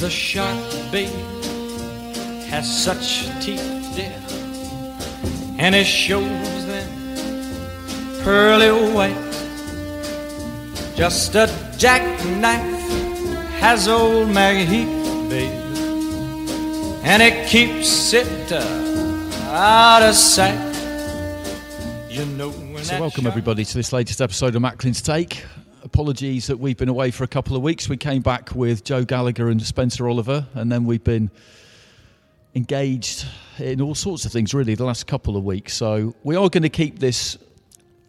The shark, babe, has such teeth, dear, and it shows them pearly white. Just a jackknife has old Macheath, babe, and it keeps it uh, out of sight. You know when So, welcome everybody to this latest episode of Macklin's Take. Apologies that we've been away for a couple of weeks. We came back with Joe Gallagher and Spencer Oliver, and then we've been engaged in all sorts of things really the last couple of weeks. So, we are going to keep this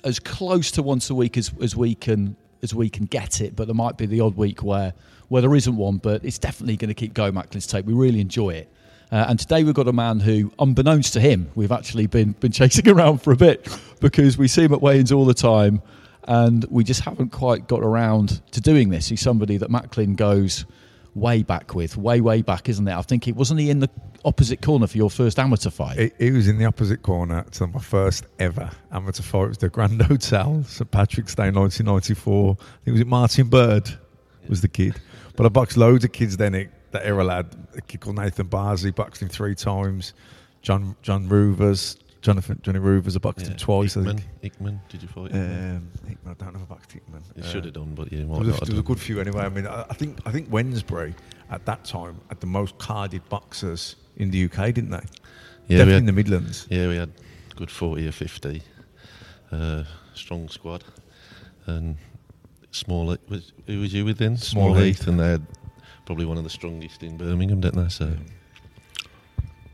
as close to once a week as, as we can as we can get it. But there might be the odd week where where there isn't one. But it's definitely going to keep going. Macklin's Take. We really enjoy it. Uh, and today we've got a man who, unbeknownst to him, we've actually been been chasing around for a bit because we see him at weigh-ins all the time, and we just haven't quite got around to doing this. He's somebody that Macklin goes way back with, way way back, isn't it? I think it wasn't he in the opposite corner for your first amateur fight. He, was in the opposite corner to my first ever amateur fight. It was the Grand Hotel, St Patrick's Day, 1994. I think it was it Martin Bird was the kid. But I boxed loads of kids then. It, that era lad, a kid called Nathan Barsley, boxed him three times. John John Roovers, Jonathan Johnny Roovers, I boxed him twice. I Hickman, think. Hickman, did you fight Hickman? Um, Hickman, I don't know if I boxed Hickman. You Uh, should have done, but you there might was, a, not have there was a good few anyway. I mean, I, I think I think Wednesbury at that time had the most carded boxers in the UK, didn't they? Yeah, Definitely in the Midlands. Yeah, we had good 40 or 50. Uh, strong squad. And Small was who was you with then? Small Small Heath. And they had probably one of the strongest in Birmingham, didn't they? So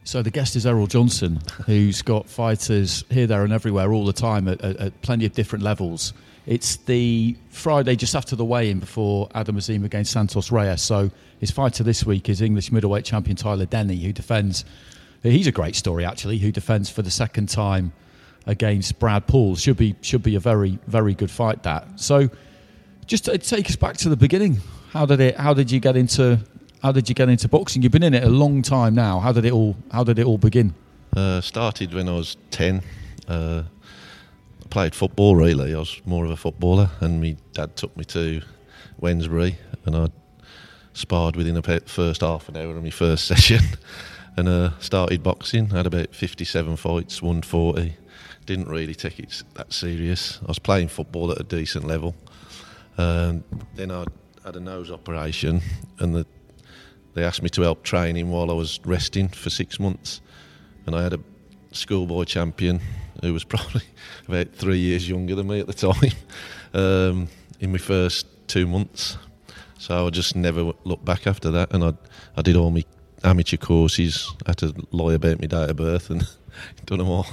So the guest is Errol Johnson, who's got fighters here, there, and everywhere all the time at, at, at plenty of different levels. It's the Friday just after the weigh-in before Adam Azim against Santos Reyes. So his fighter this week is English middleweight champion Tyler Denny, who defends. He's a great story actually. Who defends for the second time against Brad Paul? Should be should be a very very good fight. That so. Just take us back to the beginning. How did it? How did you get into? How did you get into boxing? You've been in it a long time now. How did it all? How did it all begin? uh, started when I was 10. Uh, I played football really. I was more of a footballer, and my dad took me to Wednesbury, and I sparred within the first half an hour of my first session, and uh, started boxing. I had about 57 fights, won 40. Didn't really take it that serious. I was playing football at a decent level. Um, then I had a nose operation, and the, they asked me to help train him while I was resting for six months. And I had a schoolboy champion who was probably about three years younger than me at the time um, in my first two months. So I just never looked back after that, and I I did all my amateur courses. I had to lie about my date of birth and done them all.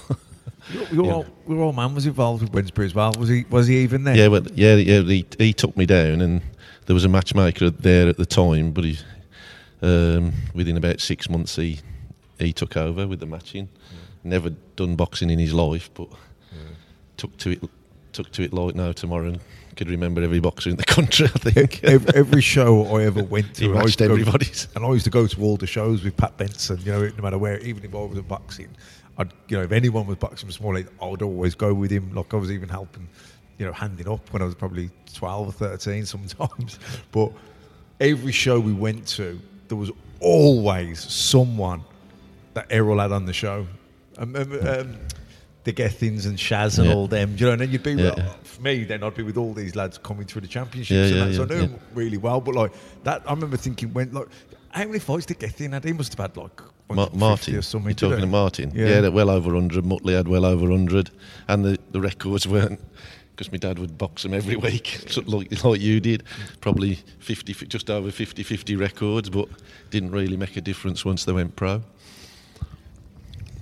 Your, your, Yeah. old, your old man was involved with Wednesbury as well. Was he? Was he even there? Yeah, well, yeah, yeah. He, he took me down, and there was a matchmaker there at the time. But he, um, within about six months, he he took over with the matching. Never done boxing in his life, but took to it took to it like now tomorrow and could remember every boxer in the country. I think every, every show I ever went to, I used to go- everybody's. and I used to go to all the shows with Pat Benson. You know, no matter where, even if I was in boxing, I'd you know if anyone was boxing for small I would always go with him. Like I was even helping, you know, handing up when I was probably twelve or thirteen sometimes. But every show we went to, there was always someone that Errol had on the show. Um, um, um, the Gethins and Shaz and Yeah. all them, do you know, and then you'd be Yeah. for me, then I'd be with all these lads coming through the championships, Yeah, and that, so I knew them really well. But like that, I remember thinking when like how many fights did Gethin had? He must have had like Ma- 150 Martin, or something. you're talking to? Martin. Yeah. Yeah, that well over 100. Mutley had well over 100. And the, the records weren't, because my dad would box them every week, like, like you did. Probably 50, just over 50 50 records, but didn't really make a difference once they went pro.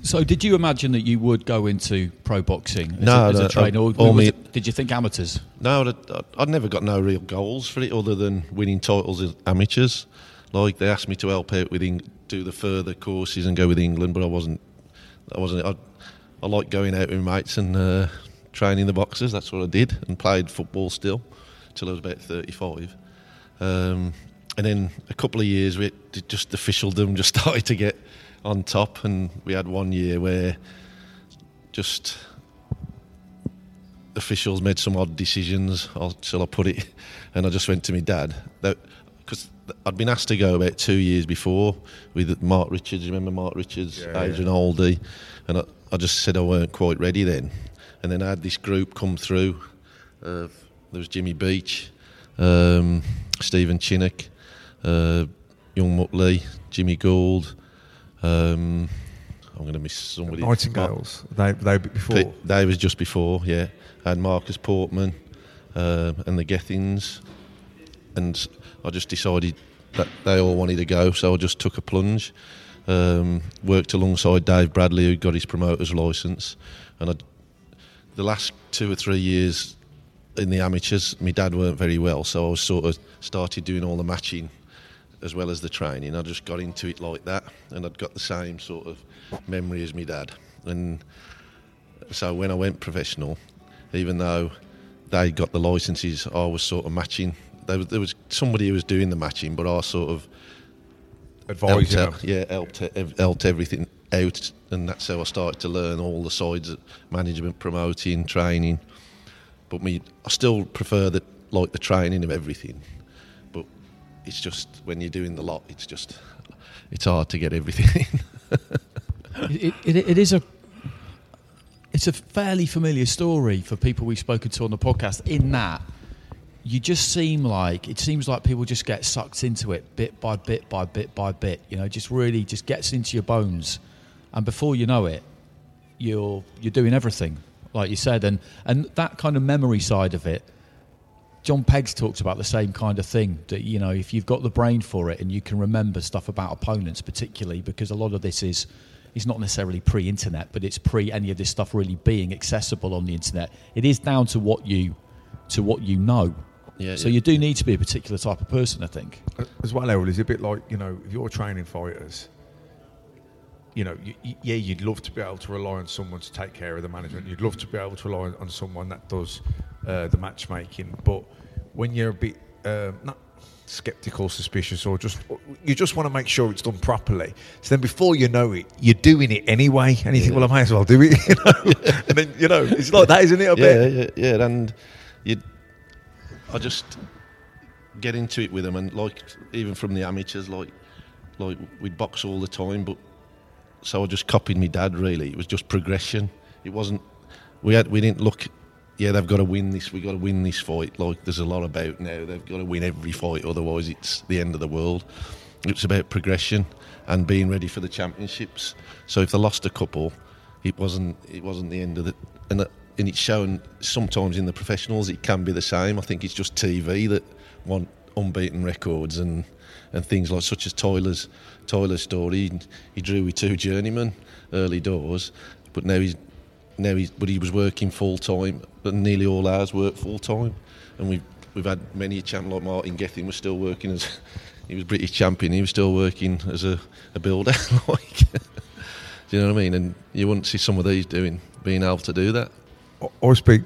So, did you imagine that you would go into pro boxing as, No, a, as no, a trainer, or, me- it- did you think amateurs? No, I'd, never got no real goals for it other than winning titles as amateurs. Like they asked me to help out with Eng- do the further courses and go with England, but I wasn't. I wasn't. I, I like going out with mates and uh, training the boxers. That's what I did and played football still till I was about thirty-five. Um, and then a couple of years, we just the officialdom just started to get on top, and we had one year where just officials made some odd decisions, I'll, shall I put it? And I just went to my dad because I'd been asked to go about two years before with Mark Richards. You remember Mark Richards, Yeah, Adrian yeah. Oldie, and I, I just said I weren't quite ready then. And then I had this group come through. Uh, there was Jimmy Beach, um, Stephen Chinnock, uh, Young Mutley, Jimmy Gould. Um, I'm going to miss somebody. Nightingales. They they before. They was just before, yeah. I had Marcus Portman um, and the Gethins, and I just decided that they all wanted to go, so I just took a plunge. Um, worked alongside Dave Bradley, who got his promoter's license, and I, the last two or three years in the amateurs, my dad weren't very well, so I was sort of started doing all the matching as well as the training. I just got into it like that, and I'd got the same sort of memory as my dad. And so when I went professional, even though they got the licenses, I was sort of matching. There was, there was somebody who was doing the matching, but I sort of Advising helped, yeah, helped, helped everything out, and that's how I started to learn all the sides of management, promoting, training. But me, I still prefer the like the training of everything. But it's just when you're doing the lot, it's just it's hard to get everything in. it, it, it is a it's a fairly familiar story for people we've spoken to on the podcast in that you just seem like it seems like people just get sucked into it bit by bit by bit by bit you know just really just gets into your bones and before you know it you're you're doing everything like you said and and that kind of memory side of it John Peggs talks about the same kind of thing that you know if you've got the brain for it and you can remember stuff about opponents particularly because a lot of this is is not necessarily pre-internet but it's pre any of this stuff really being accessible on the internet it is down to what you to what you know Yeah, so yeah. you do need to be a particular type of person I think As well, Errol, is a bit like you know if you're training fighters. You know, you, yeah, you'd love to be able to rely on someone to take care of the management. You'd love to be able to rely on someone that does uh, the matchmaking. But when you're a bit uh, not skeptical, suspicious, or just you just want to make sure it's done properly. So then, before you know it, you're doing it anyway, and you think, well, I might as well do it. You know? and then you know, it's like that, isn't it? A yeah, bit. yeah, yeah. And you, I just get into it with them, and like even from the amateurs, like like we'd box all the time, but so I just copied my dad. Really, it was just progression. It wasn't. We had we didn't look. Yeah, they've got to win this. We got to win this fight. Like there's a lot about now. They've got to win every fight, otherwise it's the end of the world. It's about progression and being ready for the championships. So if they lost a couple, it wasn't it wasn't the end of the and it- and it's shown sometimes in the professionals it can be the same. I think it's just TV that want unbeaten records and and things like such as Tyler's Tyler's story. He drew with two journeymen early doors, but now he's now he's but he was working full time. But nearly all ours work full time, and we've we've had many a champion like Martin Gethin was still working as he was British champion. He was still working as a, a builder. like, do you know what I mean? And you wouldn't see some of these doing being able to do that. I speak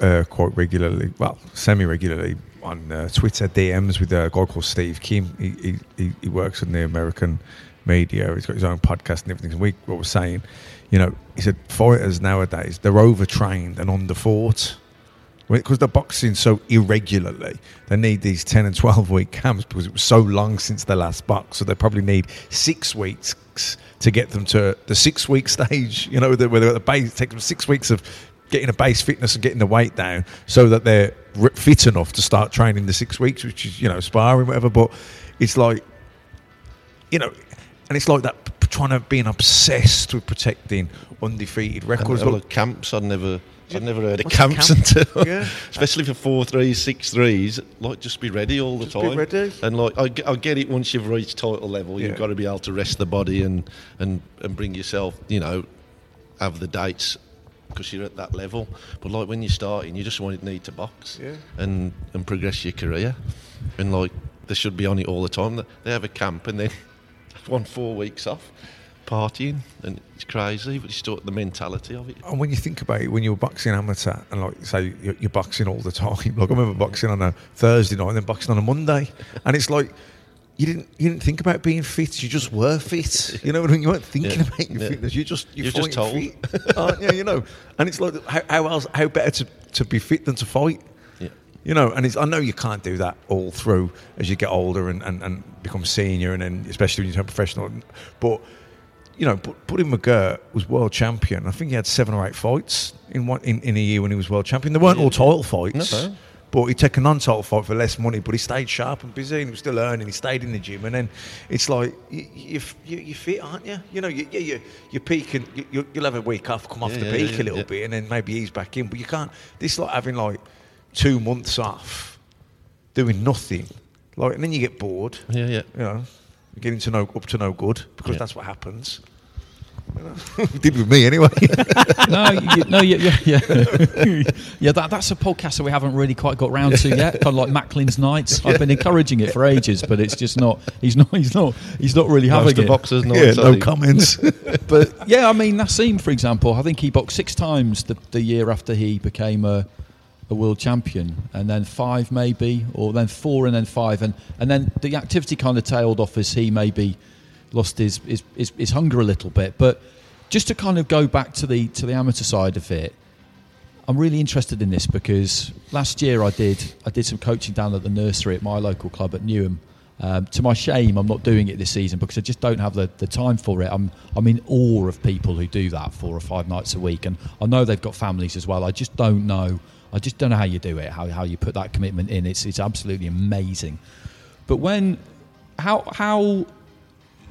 uh, quite regularly, well, semi regularly on uh, Twitter DMs with a guy called Steve Kim. He, he, he, works in the American media. He's got his own podcast and everything. We we're saying, you know, he said fighters nowadays they're overtrained and underfought because they're boxing so irregularly. They need these ten and twelve week camps because it was so long since their last box. So they probably need six weeks to get them to the six week stage. You know, where they're at the base, It takes them six weeks of getting a base fitness and getting the weight down so that they're fit enough to start training the six weeks, which is you know sparring whatever. But it's like you know, and it's like that trying to being obsessed with protecting undefeated records. Well, camps, I'd never. I've never heard of camps camp? until, yeah. especially for four threes, six threes. Like, just be ready all the just time. Be ready. And like, I, I get it. Once you've reached title level, yeah. you've got to be able to rest the body and and and bring yourself. You know, have the dates because you're at that level. But like when you're starting, you just want to need to box yeah. and and progress your career. And like, they should be on it all the time. They have a camp and then one four weeks off partying, and it's crazy, but it's still the mentality of it. And when you think about it, when you're boxing amateur, and like say you're, you're boxing all the time, like I remember boxing on a Thursday night and then boxing on a Monday, and it's like you didn't you didn't think about being fit. You just were fit. You know, what I mean? you weren't thinking yeah. about your yeah. fitness, you just you're, you're just told, fit, aren't you? You know, and it's like how, how else how better to, to be fit than to fight. Yeah. You know, and I know you can't do that all through as you get older and, and, and become senior, and then especially when you turn professional. But you know, Buddy McGirt was world champion. I think he had seven or eight fights in one in, in a year when he was world champion. They weren't yeah. all title fights. No, But he'd take a non-title fight for less money, but he stayed sharp and busy, and he was still earning. He stayed in the gym, and then it's like you, you, you, are fit, aren't you? You know, you, you, you're peaking. You, will have a week off, come off yeah, the yeah, peak a little bit, and then maybe ease back in. But you can't. This is like having like two months off, doing nothing, like, and then you get bored. Yeah, yeah. You know, getting to no up to no good because that's what happens. Did with me anyway. no, you, no, yeah, yeah, yeah. yeah that, that's a podcast that we haven't really quite got round to yet. Kind of like Macklin's nights. I've been encouraging it for ages, but it's just not. He's not. He's not. He's not really having Most it. boxers, not yeah, no comments. but yeah, I mean Naseem, for example, I think he boxed six times the, the year after he became a a world champion, and then five maybe, or then four, and then five, and and then the activity kind of tailed off as he maybe lost his, his, his, his hunger a little bit. But just to kind of go back to the to the amateur side of it, I'm really interested in this because last year I did I did some coaching down at the nursery at my local club at Newham. Um, to my shame, I'm not doing it this season because I just don't have the, the time for it. I'm I'm in awe of people who do that four or five nights a week, and I know they've got families as well. I just don't know. I just don't know how you do it, how, how you put that commitment in. It's it's absolutely amazing. But when how how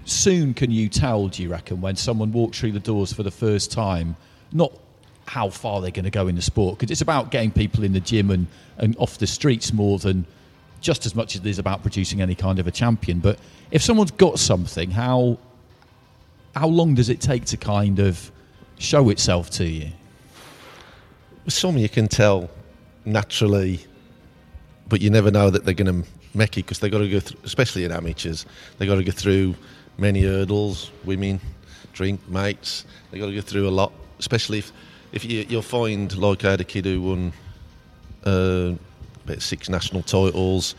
soon can you tell, do you reckon, when someone walks through the doors for the first time, not how far they're going to go in the sport? Because it's about getting people in the gym and, and off the streets more than just as much as it is about producing any kind of a champion. But if someone's got something, how how long does it take to kind of show itself to you? Some you can tell naturally, but you never know that they're going to make it because they've got to go through, especially in amateurs, they've got to go through many hurdles, women, drink, mates. They got to go through a lot, especially if if you, you'll find like I had a kid who won uh, about six national titles.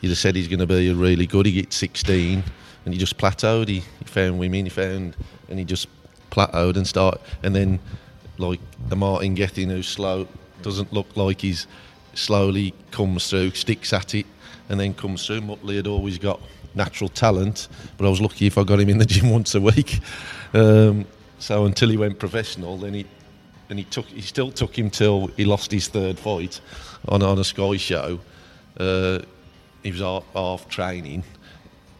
He just said he's going to be really good. He gets 16 and he just plateaued. He, he found women, he found, and he just plateaued and start. And then like the Martin Gethin who's slow, doesn't look like he's slowly comes through, sticks at it, and then comes through. Mutley had always got natural talent, but I was lucky if I got him in the gym once a week. Um, so until he went professional, then he then he took he still took him till he lost his third fight on on a Sky show. Uh, he was half, half, training.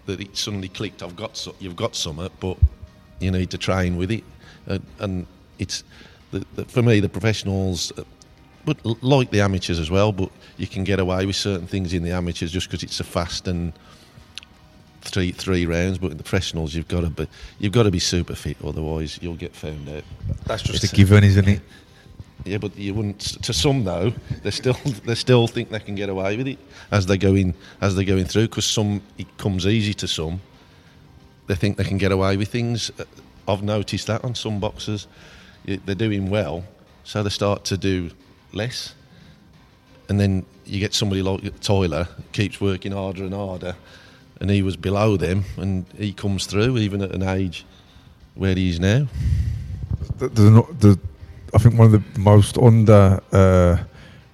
That it suddenly clicked. I've got so, you've got something, but you need to train with it. Uh, and it's the, the, for me the professionals. Uh, but like the amateurs as well, but you can get away with certain things in the amateurs just because it's so fast and three three rounds, but in the professionals you've got to be you've got to be super fit, otherwise you'll get found out. That's just it's a given, isn't it? Yeah, but you wouldn't. To some though, they still they still think they can get away with it as they go in as they're going through because some it comes easy to some. They think they can get away with things. I've noticed that on some boxers, they're doing well, so they start to do less, and then you get somebody like Tyler keeps working harder and harder, and he was below them, and he comes through even at an age where he is now. The, the, the, I think one of the most under uh,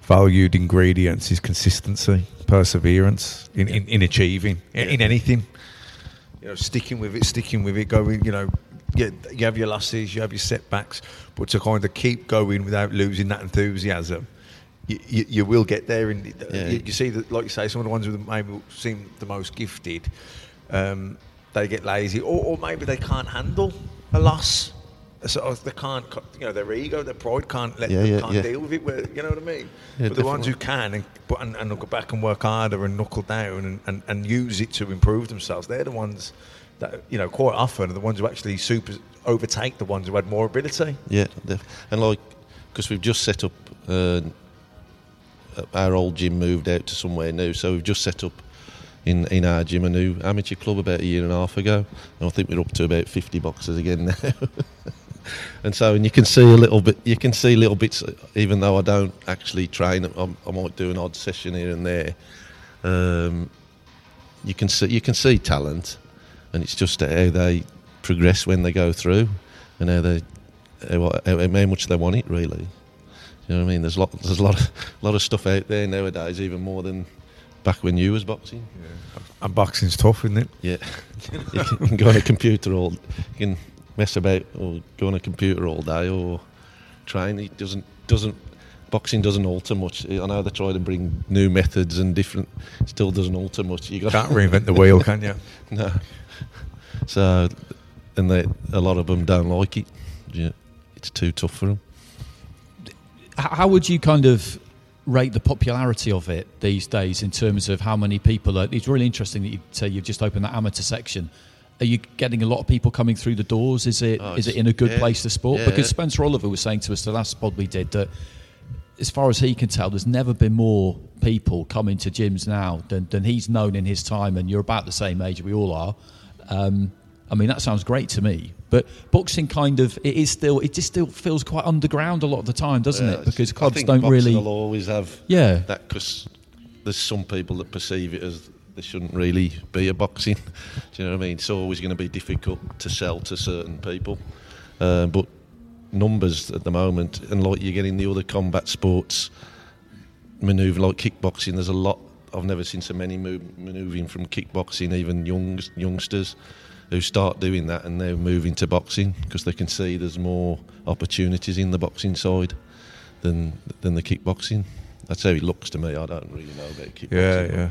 valued ingredients is consistency, perseverance in, in, in achieving in, in anything. You know, sticking with it, sticking with it, going. You know, you, you have your losses, you have your setbacks, but to kind of keep going without losing that enthusiasm. You, you, you will get there, and Yeah. you, you see that, like you say, some of the ones who maybe seem the most gifted, um, they get lazy, or, or maybe they can't handle a loss. So they can't, you know, their ego, their pride can't let Yeah, them, yeah, can't deal with it. Where, you know what I mean? But the ones who can and, and, and go back and work harder and knuckle down and, and, and use it to improve themselves, they're the ones that you know quite often are the ones who actually super overtake the ones who had more ability. Yeah, and like because we've just set up uh, our old gym moved out to somewhere new, so we've just set up in in our gym a new amateur club about a year and a half ago, and I think we're up to about fifty boxers again now. and so, and you can see a little bit, you can see little bits, even though I don't actually train, I, I might do an odd session here and there. Um, you can see you can see talent, and it's just how they progress when they go through, and how they how, how, how much they want it really. You know what I mean? There's a lot there's a lot of lot of stuff out there nowadays, even more than back when you was boxing. Yeah. And boxing's tough, isn't it? Yeah, you can, go on a computer all, you can mess about or go on a computer all day or train. It doesn't doesn't boxing doesn't alter much. I know they try to bring new methods and different, still doesn't alter much. You Can't reinvent the wheel, can you? no. So, and they a lot of them don't like it. Yeah, it's too tough for them. How would you kind of rate the popularity of it these days in terms of how many people are? It's really interesting that you say you've just opened that amateur section. Are you getting a lot of people coming through the doors? Is it is Oh, it in a good yeah, place to sport? yeah. Because Spencer Oliver was saying to us the last pod we did that, as far as he can tell, there's never been more people coming to gyms now than, than he's known in his time. And you're about the same age we all are. Um, I mean, that sounds great to me. But boxing kind of it is still it just still feels quite underground a lot of the time, doesn't Yeah, it? Because clubs don't really. will always have Yeah. that because there's some people that perceive it as there shouldn't really be a boxing. Do you know what I mean? It's always going to be difficult to sell to certain people, uh, but numbers at the moment, and like you get in the other combat sports, manoeuvre like kickboxing. There's a lot. I've never seen so many move, manoeuvring from kickboxing, even young youngsters who start doing that and they're moving to boxing because they can see there's more opportunities in the boxing side than than the kickboxing. That's how it looks to me. I don't really know about kickboxing. Yeah, yeah.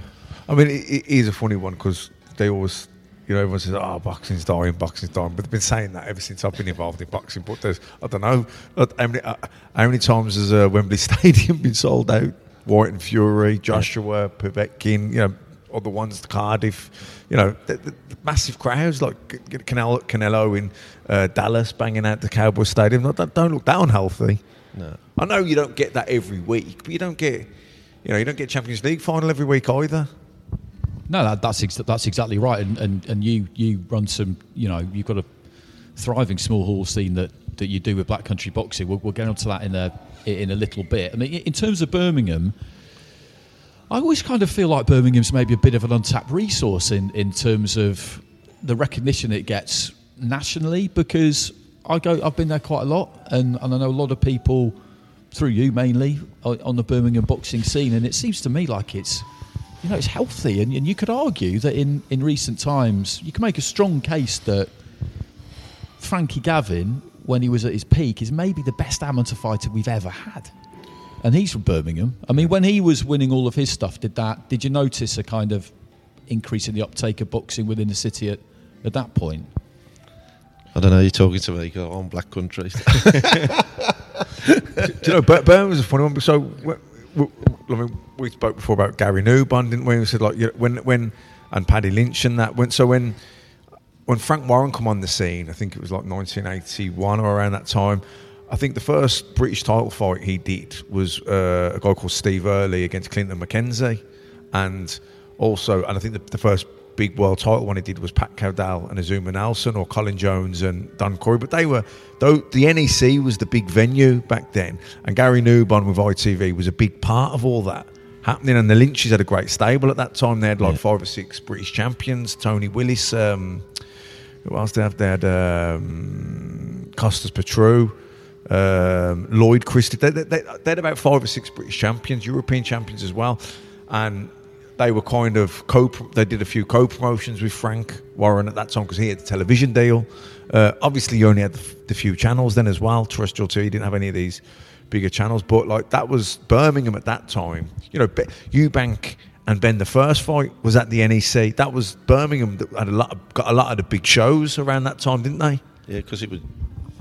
I mean, it, it is a funny one because they always, you know, everyone says, "Oh, boxing's dying, boxing's dying," but they've been saying that ever since I've been involved in boxing. But there's, I don't know, uh, how many, uh, how many times has uh, Wembley Stadium been sold out? Whyte and Fury, Joshua, Povetkin, you know, other ones, Cardiff, you know, the, the, the massive crowds like C- C- Canelo, Canelo in uh, Dallas banging out the Cowboy Stadium. That don't, don't look that unhealthy. No. I know you don't get that every week, but you don't get, you know, you don't get Champions League final every week either. No, that, that's ex- that's exactly right. And, and and you you run some, you know, you've got a thriving small hall scene that, that you do with Black Country Boxing. We'll, we'll get onto that in a in a little bit. I mean, in terms of Birmingham, I always kind of feel like Birmingham's maybe a bit of an untapped resource in, in terms of the recognition it gets nationally because I go I've been there quite a lot and, and I know a lot of people through you mainly on the Birmingham boxing scene and it seems to me like it's you know it's healthy and, and you could argue that in, in recent times you can make a strong case that Frankie Gavin when he was at his peak is maybe the best amateur fighter we've ever had and he's from Birmingham. I mean, when he was winning all of his stuff, did that? Did you notice a kind of increase in the uptake of boxing within the city at, at that point? I don't know. You're talking to me. Go on, Black Country. Do you know, Bir- Birmingham was a funny one. So, we, we, I mean, we spoke before about Gary Newbon, didn't we? We said like you know, when when and Paddy Lynch and that. When so when when Frank Warren come on the scene, I think it was like 1981 or around that time. I think the first British title fight he did was uh, a guy called Steve Early against Clinton McKenzie, and also, and I think the, the first big world title one he did was Pat Cowdell and Azuma Nelson or Colin Jones and Don Curry. But they were, though the NEC was the big venue back then, and Gary Newbon with ITV was a big part of all that. happening. And the Lynches had a great stable at that time. They had like five or six British champions. Tony Willis. Um, who else they have? They had um, Kostas Petrou. Um, Lloyd Christie. They, they, they, they had about five or six British champions, European champions as well, and they were kind of co. They did a few co-promotions with Frank Warren at that time because he had the television deal. Uh, obviously, you only had the, the few channels then as well. Terrestrial too. You didn't have any of these bigger channels, but like that was Birmingham at that time. You know, Eubank and Ben. The first fight was at the NEC. That was Birmingham that had a lot, of, got a lot of the big shows around that time, didn't they? Yeah, because it was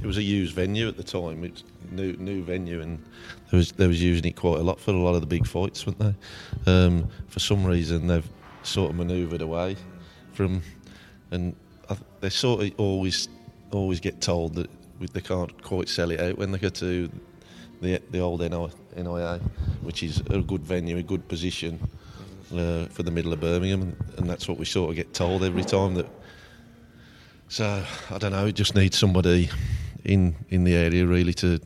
it was a used venue at the time. It's new new venue, and there was there was using it quite a lot for a lot of the big fights, weren't they? Um, for some reason, they've sort of manoeuvred away from, and I, they sort of always always get told that they can't quite sell it out when they go to the the old NIA, which is a good venue, a good position uh, for the middle of Birmingham, and, and that's what we sort of get told every time that. So I don't know. It just needs somebody in in the area really to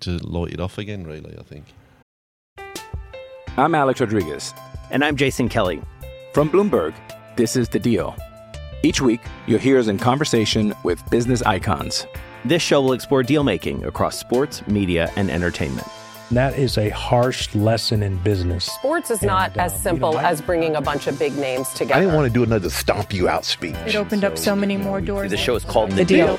to light it off again. Really, I think. I'm Alex Rodriguez. And I'm Jason Kelly. From Bloomberg, this is The Deal. Each week, you'll hear us in conversation with business icons. This show will explore deal making across sports, media, and entertainment. That is a harsh lesson in business. Sports is not as um, simple as bringing a bunch of big names together. I didn't want to do another stomp you out speech. It opened up so many more doors. The show is called The, The Deal.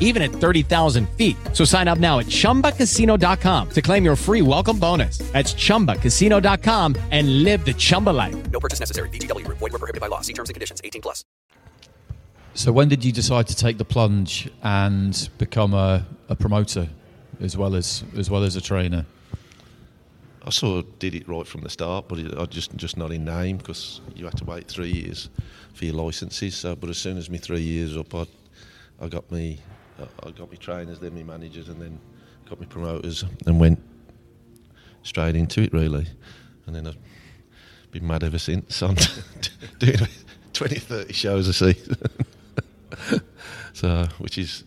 even at 30,000 feet. So sign up now at chumbacasino.com to claim your free welcome bonus. That's chumbacasino.com and live the Chumba life. No purchase necessary. VGW Group. Void were prohibited by law. See terms and conditions. 18 plus. So when did you decide to take the plunge and become a, a promoter as well as as well as a trainer? I sort of did it right from the start, but it, I just just not in name because you had to wait three years for your licences. So, but as soon as my three years up, I I got me I got me trainers, then me managers, and then got me promoters, and went straight into it really. And then I've been mad ever since on doing 20, 30 shows a season. so, which is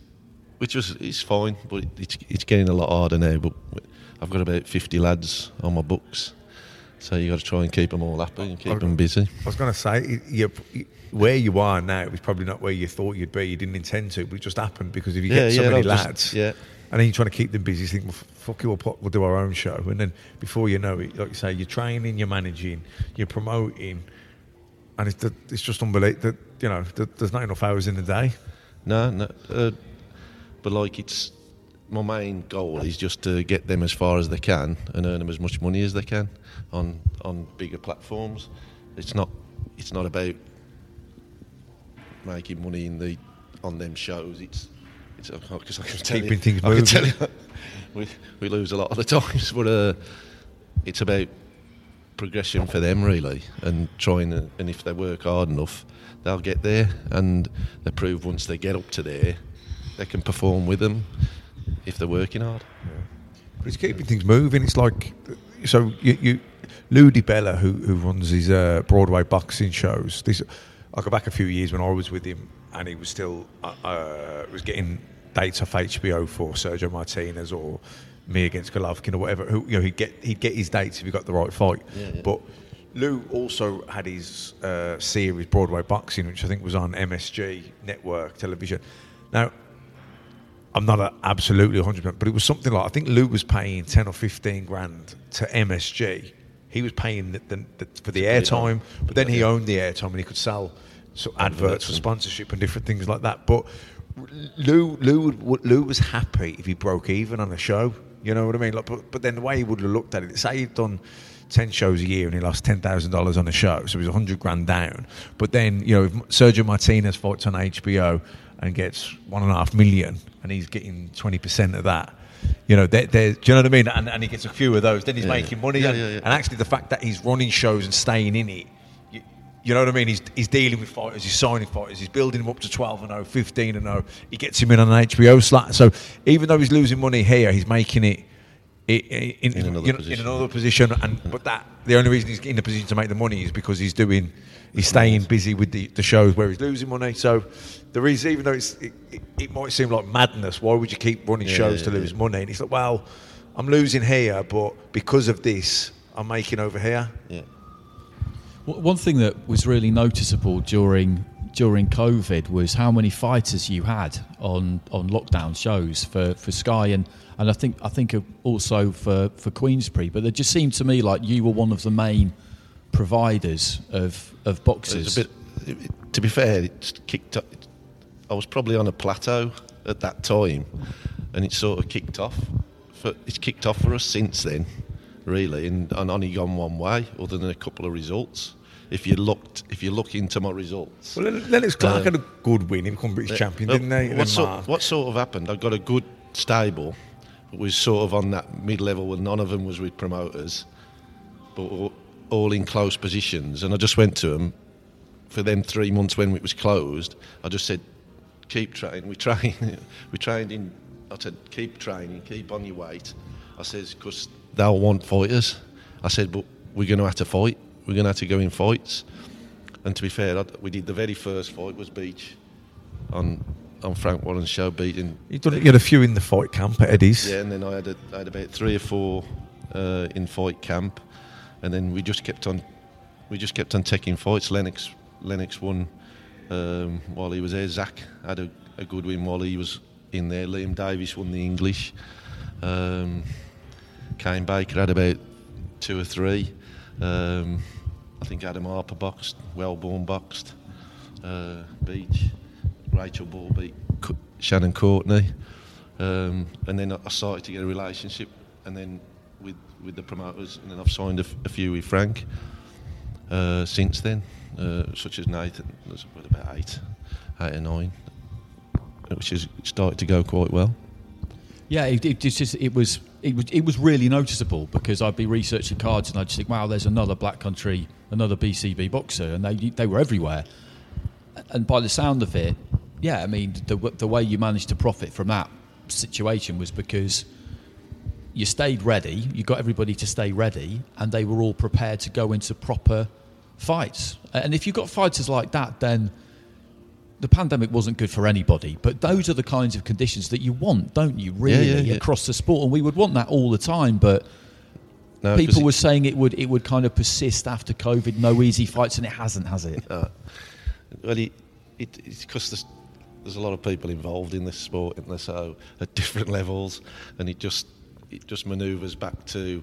which was it's fine, but it's it's getting a lot harder now. But I've got about 50 lads on my books. So you got to try and keep them all happy and keep them busy. I was going to say, you, you, where you are now is probably not where you thought you'd be. You didn't intend to, but it just happened because if you Yeah, get so yeah, many no, just- lads, yeah. and then you're trying to keep them busy, you think, well, fuck you, we'll, we'll do our own show. And then before you know it, like you say, you're training, you're managing, you're promoting, and it's, it's just unbelievable that, you know, there's not enough hours in the day. No, no. Uh, but like it's my main goal is just to get them as far as they can and earn them as much money as they can on on bigger platforms. It's not it's not about making money in the on them shows. It's it's because I can tell keeping you, things I can tell you, we we lose a lot of the times, but uh, it's about progression for them really, and trying to, and if they work hard enough, they'll get there, and they prove once they get up to there, they can perform with them if they're working hard. But it's keeping things moving. It's like so you, you Lou DiBella, who who runs his uh, Broadway boxing shows. This I go back a few years when I was with him, and he was still uh, uh, was getting dates off HBO for Sergio Martinez or me against Golovkin or whatever. Who you know he'd get he'd get his dates if he got the right fight. Yeah, yeah. But Lou also had his uh, series Broadway Boxing, which I think was on MSG network television. Now I'm not a, absolutely 100%, but it was something like I think Lou was paying 10 or 15 grand to MSG. He was paying the, the, the, for the airtime, but then he owned the airtime and he could sell so adverts for sponsorship and different things like that. But Lou, Lou, Lou was happy if he broke even on a show. You know what I mean? Like, but, but then the way he would have looked at it, say he'd done 10 shows a year and he lost $10,000 on a show, so he was 100 grand down. But then, you know, if Sergio Martinez fights on HBO and gets one and a half million and he's getting 20% of that, you know, there, there, do you know what I mean? And, and he gets a few of those, then he's Yeah, making money. Yeah, and, yeah. and actually, the fact that he's running shows and staying in it, you, You know what I mean? He's, he's dealing with fighters, he's signing fighters, he's building them up to 12 and 0, 15 and 0. He gets him in on an HBO slot. So even though he's losing money here, he's making it i- i- in, In another you know, position. in another position. And but that the only reason he's in a position to make the money is because he's doing he's staying busy with the, the shows where he's losing money. So there is even though it's it, it, it might seem like madness, why would you keep running Yeah, shows yeah, to lose yeah. money? And he's like, well, I'm losing here, but because of this, I'm making over here. Yeah. W- One thing that was really noticeable during during COVID was how many fighters you had on, on lockdown shows for, for Sky and, and I think I think also for, for Queensberry. But it just seemed to me like you were one of the main providers of of boxes. A bit. it- it- to be fair, it's kicked up. I was probably on a plateau at that time, and it sort of kicked off. For, it's kicked off for us since then, really, and, and only gone one way, other than a couple of results. If you looked, if you look into my results, Well, Len- Lennox Clarke Uh, had a good win. He became British champion, didn't he? And What then sort, Mark. what sort of happened? I got a good stable. Was sort of on that mid level, and none of them was with promoters, but all, all in close positions. And I just went to them for them three months when it was closed. I just said, "Keep training. We train. we trained in." I said, "Keep training. Keep on your weight." I says, "Because they'll want fighters." I said, "But we're going to have to fight. We're going to have to go in fights." And to be fair, I, we did the very first fight was Beach on on Frank Warren's show, beating. You've done, you had a few in the fight camp at Eddie's. Yeah, and then I had a, I had about three or four uh, in fight camp, and then we just kept on, we just kept on taking fights. Lennox Lennox won um, while he was there. Zach had a, a good win while he was in there. Liam Davies won the English. Um, Kane Baker had about two or three. Um, I think Adam Harper boxed, Wellborn boxed, uh, Beach, Rachel Ball beat Shannon Courtenay, um, and then I started to get a relationship, and then with with the promoters, and then I've signed a, f- a few with Frank uh, since then, uh, such as Nathan. There's about eight, eight or nine, which has started to go quite well. Yeah, it, it just it was it was it was really noticeable because I'd be researching cards and I'd just think, wow, there's another Black Country, another BCB boxer, and they they were everywhere. And by the sound of it, yeah, I mean the the way you managed to profit from that situation was because you stayed ready, you got everybody to stay ready, and they were all prepared to go into proper fights. And if you've got fighters like that, then the pandemic wasn't good for anybody, but those are the kinds of conditions that you want, don't you? Really, yeah, yeah. across the sport, and we would want that all the time. But No, people were saying it would it would kind of persist after COVID, no easy fights, and it hasn't, has it? Uh, well, it, it, it's because there's, there's a lot of people involved in this sport, and so at different levels, and it just it just manoeuvres back to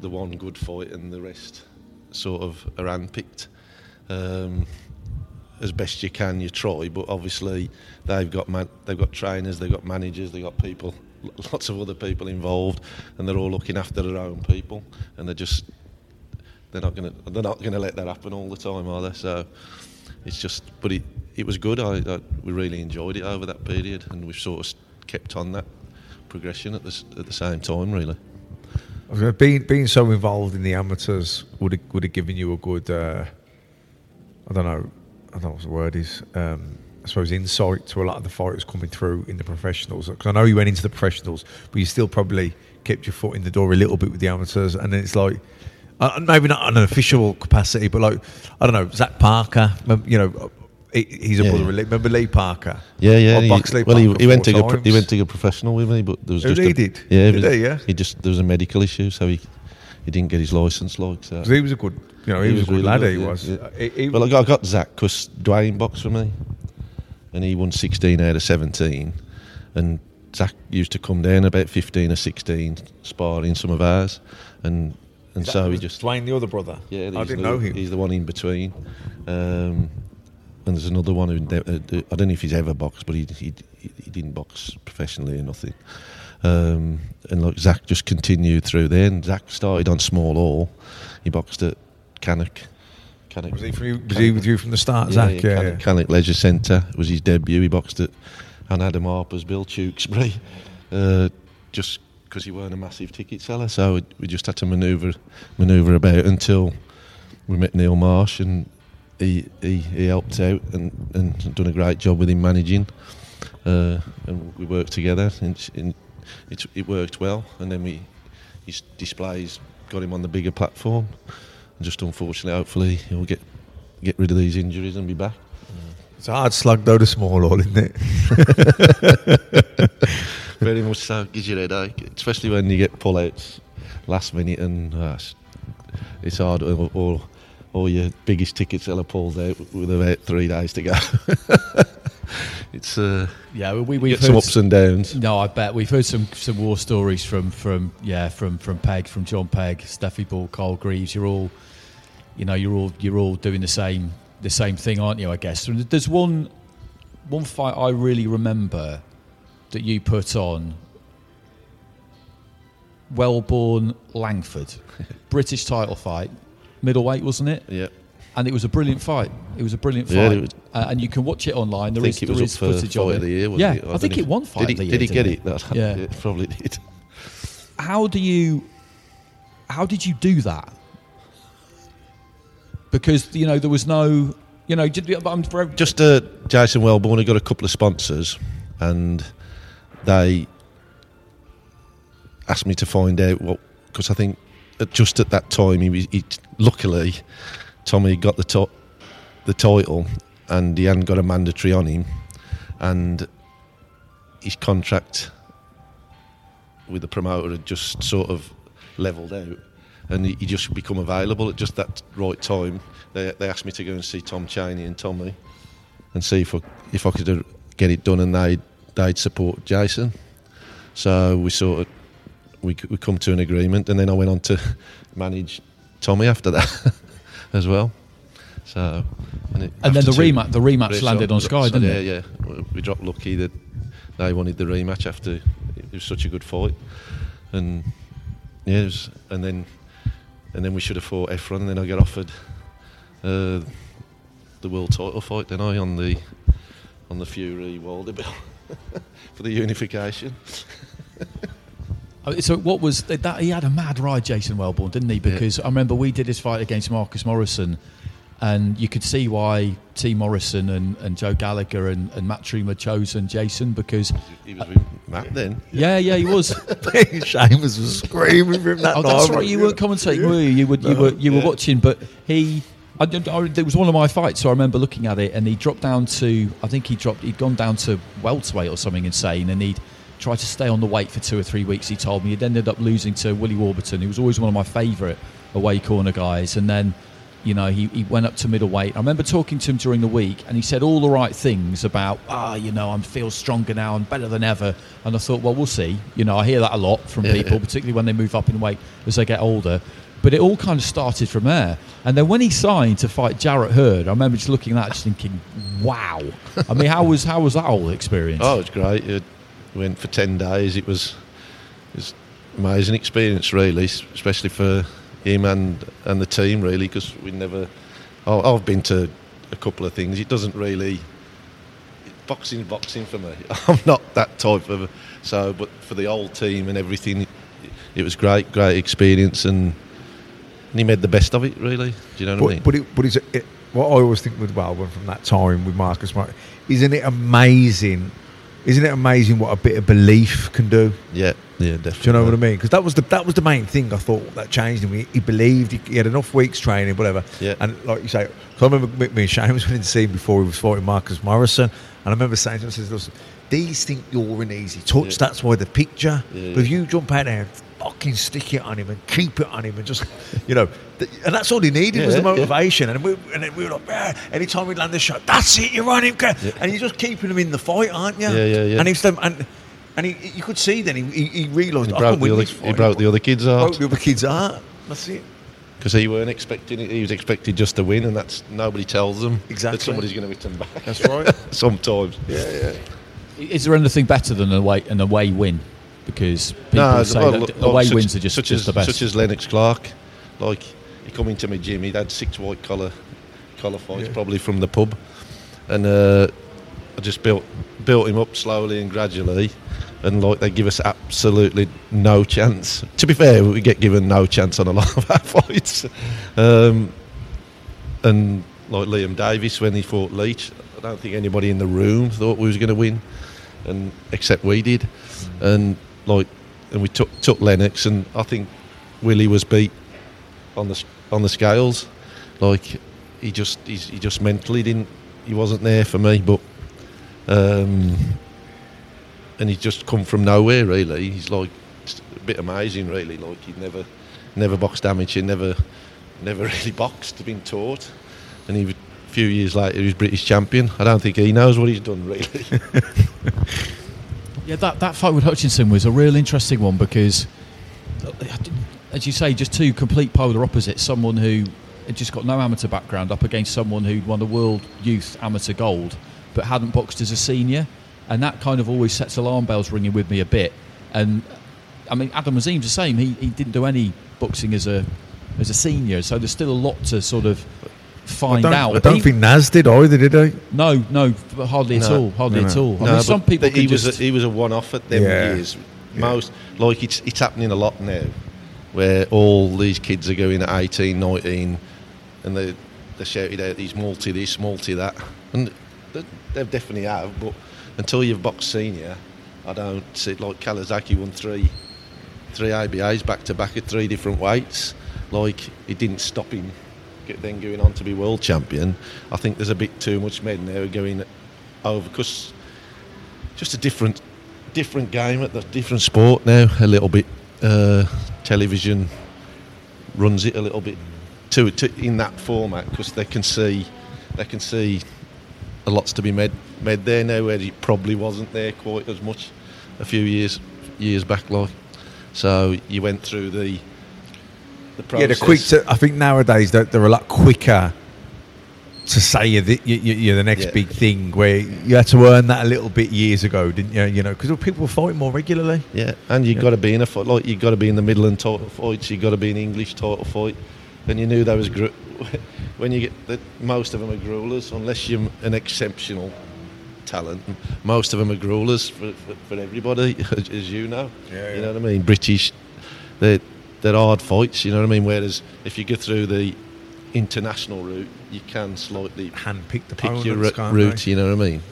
the one good fight, and the rest sort of are handpicked. Um, as best you can, you try, but obviously they've got man- they've got trainers, they've got managers, they've got people, lots of other people involved, and they're all looking after their own people, and they're just they're not gonna they're not gonna let that happen all the time, are they? So it's just, but it it was good. I, I we really enjoyed it over that period, and we've sort of kept on that progression at the at the same time, really. Being being so involved in the amateurs would have, would have given you a good, uh, I don't know, I don't know what the word is. Um, I suppose insight to a lot of the fighters coming through in the professionals. Because I know you went into the professionals, but you still probably kept your foot in the door a little bit with the amateurs. And then it's like, uh, maybe not an official capacity, but like I don't know, Zach Parker. You know, he, he's a Yeah. brother. Lee- Remember Lee Parker? Yeah, yeah. He- Lee well, he, he went to go. He went to go professional with me, but there was Oh, just he a, did? Yeah, Did was- he, yeah? He just there was a medical issue, so he he didn't get his license. Like so. he was a good- you know, he was a good lad, he was. Uh, he- he- well, I got, I got Zach because Dwayne boxed for me, and he won sixteen out of seventeen, and Zach used to come down about fifteen or sixteen sparring some of ours, and and that- so he just Dwayne the other brother. yeah, I he's didn't the, know him. He's the one in between. Um, and there's another one who uh, I don't know if he's ever boxed, but he he, he didn't box professionally or nothing. Um, and like Zach just continued through there, and Zach started on small all. He boxed at Cannock. Cannock Was he you- was he with you from the start, yeah, Zach? Yeah, Yeah, Cannock, yeah. Cannock Leisure Centre was his debut. He boxed at and Adam Harper's Bill Tewkesbury, uh, just because he weren't a massive ticket seller. So we, just had to manoeuvre manoeuvre about until we met Neil Marsh, and he, he he helped out and and done a great job with him managing, uh, and we worked together and, and it it worked well. And then we his displays got him on the bigger platform. And just unfortunately, hopefully, he'll get get rid of these injuries and be back. It's a hard slug though, the small all, isn't it? Very much so. Gives you a headache, especially when you get pull-outs last minute, and uh, it's, hard. All, all, all your biggest ticket seller pulls out with about three days to go. it's uh, Yeah, we we've get some ups and downs. No, I bet we've heard some some war stories from from yeah from from Pegg, from Jon Pegg, Stefy Bull, Carl Greaves. You're all, you know, you're all you're all doing the same the same thing, aren't you? I guess there's one one fight I really remember that you put on. Welborn Langford, British title fight, middleweight, wasn't it? Yeah. And it was a brilliant fight. It was a brilliant fight, it was- uh, and you can watch it online. There I is think it was there is footage of of it. the year. Yeah, it? I, don't think it won fight Did of the he, year. did he get it? That- Yeah. it probably did. How do you? How did you do that? Because you know there was no, you know, did, I'm for, Just uh, Jason Welborn, he got a couple of sponsors, and they asked me to find out what because I think just at that time he, was- he luckily Tommy got the the title and he hadn't got a mandatory on him, and his contract with the promoter had just sort of levelled out, and he, he just become available at just that right time. They, they asked me to go and see Tom Cheney and Tommy, and see if I, if I could uh, get it done, and they'd they'd support Jason. So we sort of we we come to an agreement, and then I went on to manage Tommy after that as well. So and, it, And then the rematch- the rematch landed on Sky, didn't yeah, it? Yeah, yeah. We dropped lucky that they wanted the rematch after it was such a good fight, and yeah, it was, and then and then we should have fought Efron, and then I got offered uh, the world title fight, then I on the on the Fury Wilder bill for the unification. Oh, So what was that? He had a mad ride, Jason Welborn, didn't he? Because I remember we did his fight against Marcus Morrison, and you could see why T. Morrison and, and Joe Gallagher and, and Matt Truma had chosen Jason because He was with Matt then. yeah, yeah, he was. Seamus was screaming for him that oh, that's night. right. You weren't commentating, were you? You were, you were, you were watching, but he. I, I, it was one of my fights, so I remember looking at it, and he dropped down to. I think he dropped. He'd gone down to welterweight or something insane, and he'd tried to stay on the weight for two or three weeks. He told me he'd ended up losing to Willie Warburton, who was always one of my favourite away corner guys, and then. You know, he, he went up to middleweight. I remember talking to him during the week, and he said all the right things about, ah, you know, I feel stronger now, I'm better than ever. And I thought, well, we'll see. You know, I hear that a lot from people, particularly when they move up in weight as they get older. But it all kind of started from there. And then when he signed to fight Jarrett Hurd, I remember just looking at that, just thinking, wow. I mean, how was how was that whole experience? Oh, it was great. It went for ten days. It was it was amazing experience, really, especially for him and and the team, really, because we never. Oh, I've been to a couple of things. It doesn't really. Boxing, boxing for me. I'm not that type of. So, but for the whole team and everything, it, it was great, great experience, and, and he made the best of it. Really, do you know what I mean? But, but, it, but it's, it, what I always think with Welborn from that time with Marcus, Mar- isn't it amazing? Isn't it amazing what a bit of belief can do? Yeah, yeah, definitely. Do you know what I mean? Because that was the that was the main thing I thought that changed him. He, he believed he, he had enough weeks training, whatever. Yeah. And like you say, I remember me, me and Seamus went to see him before he was fighting Marcus Morrison, and I remember saying to him, says, "Listen, these think you're an easy touch. Yeah. That's why the picture. Yeah, but if you jump out there fucking stick it on him and keep it on him and just, you know, th- and that's all he needed was Yeah, the yeah. motivation. And we and then we were like, yeah. anytime we land a shot, that's it. You're on him, go." and you're just keeping him in the fight, aren't you? Yeah, yeah, yeah. And he's the, and. And he, you could see then he, he, he realised He I broke can win the other- this he fight. broke the other kid's heart. Broke the other kid's heart. That's it. because he weren't expecting it. He was expected just to win, and that's nobody tells them Exactly. that somebody's going to hit them back. That's right. Sometimes. Yeah, yeah. Is there anything better than an away, an away win? Because people No, say well, that look, away such- wins are just, such just as, the best. Such as Lennox Clarke, like he come into my gym, he'd had six white collar collar fights Yeah. probably from the pub, and uh, I just built built him up slowly and gradually, and like they give us absolutely no chance. To be fair, we get given no chance on a lot of our fights, um, and like Liam Davies when he fought Leach. I don't think anybody in the room thought we was going to win, and except we did, and like, and we took took Lennox, and I think Willie was beat on the on the scales, like he just he's, he just mentally didn't he wasn't there for me, but um, and he's just come from nowhere really. He's like a bit amazing really. Like he'd never never boxed amateur, never never really boxed, been taught, and he was- a few years later he was British champion. I don't think he knows what he's done really. Yeah, that, that fight with Hutchinson was a real interesting one because, as you say, just two complete polar opposites. Someone who had just got no amateur background up against someone who'd won the world youth amateur gold but hadn't boxed as a senior. And that kind of always sets alarm bells ringing with me a bit. And I mean, Adam Azim's the same. He, he didn't do any boxing as a as a senior, so there's still a lot to sort of find I don't, out. I don't He- think Naz did either, did he? no, no, hardly at all. Hardly No, at no. all. I mean, some people he was just a, he was a one-off at them Yeah. years. Most like it's it's happening a lot now, where all these kids are going at 18, 19, and they they shouted out these multi this, multi that, and they, they definitely have. But until you've boxed senior, I don't see like Kawasaki won three three IBAs back to back at three different weights. Like it didn't stop him get, then going on to be world champion. I think there's a bit too much men there going over because just a different different game at the different sport now a little bit uh, television runs it a little bit to, to in that format because they can see they can see a lot's to be made made there now where it probably wasn't there quite as much a few years years back like so you went through the the Yeah, process the quick. To, I think nowadays they're, they're a lot quicker to say you're the, you, you're the next Yeah. big thing. Where you had to earn that a little bit years ago, didn't you? You know, because people were fighting more regularly. Yeah, and you Yeah. got to be in a fight. Like you got to be in the Midland title fights. You got to be in English title fight. And you knew there was gru- when you get that most of them are growlers, unless you're an exceptional talent. Most of them are growlers for, for, for everybody, as, as you know. Yeah, You know what I mean? British, they're, they're hard fights. You know what I mean? Whereas if you go through the international route, you can slightly Hand-picked pick your opponents, ru- route. they? You know what I mean?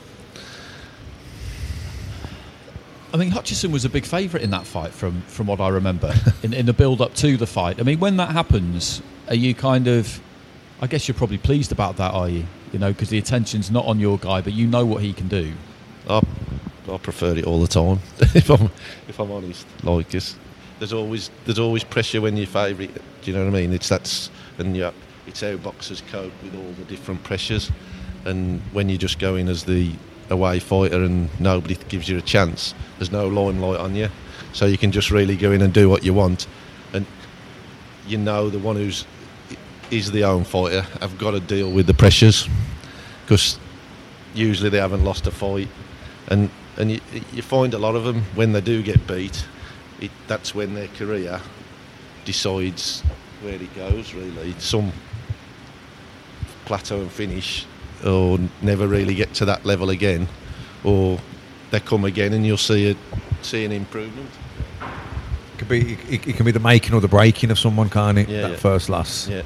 I mean, Hutchinson was a big favourite in that fight, from from what I remember, in, in the build up to the fight. I mean, when that happens, are you kind of? I guess you're probably pleased about that, are you? You know, because the attention's not on your guy, but you know what he can do. I, I prefer it all the time. if I'm if I'm honest, like it's, there's always there's always pressure when you're favourite. Do you know what I mean? It's that's and yeah, it's how boxers cope with all the different pressures. And when you just go in as the away fighter and nobody gives you a chance, there's no limelight on you, so you can just really go in and do what you want. And you know the one who's is the own fighter I've got to deal with the pressures because usually they haven't lost a fight, and and you, you find a lot of them when they do get beat, it, that's when their career decides where it goes. Really, some plateau and finish, or never really get to that level again, or they come again and you'll see a see an improvement. Could be it, it can be the making or the breaking of someone, can't it? Yeah, that yeah. first loss. Yeah.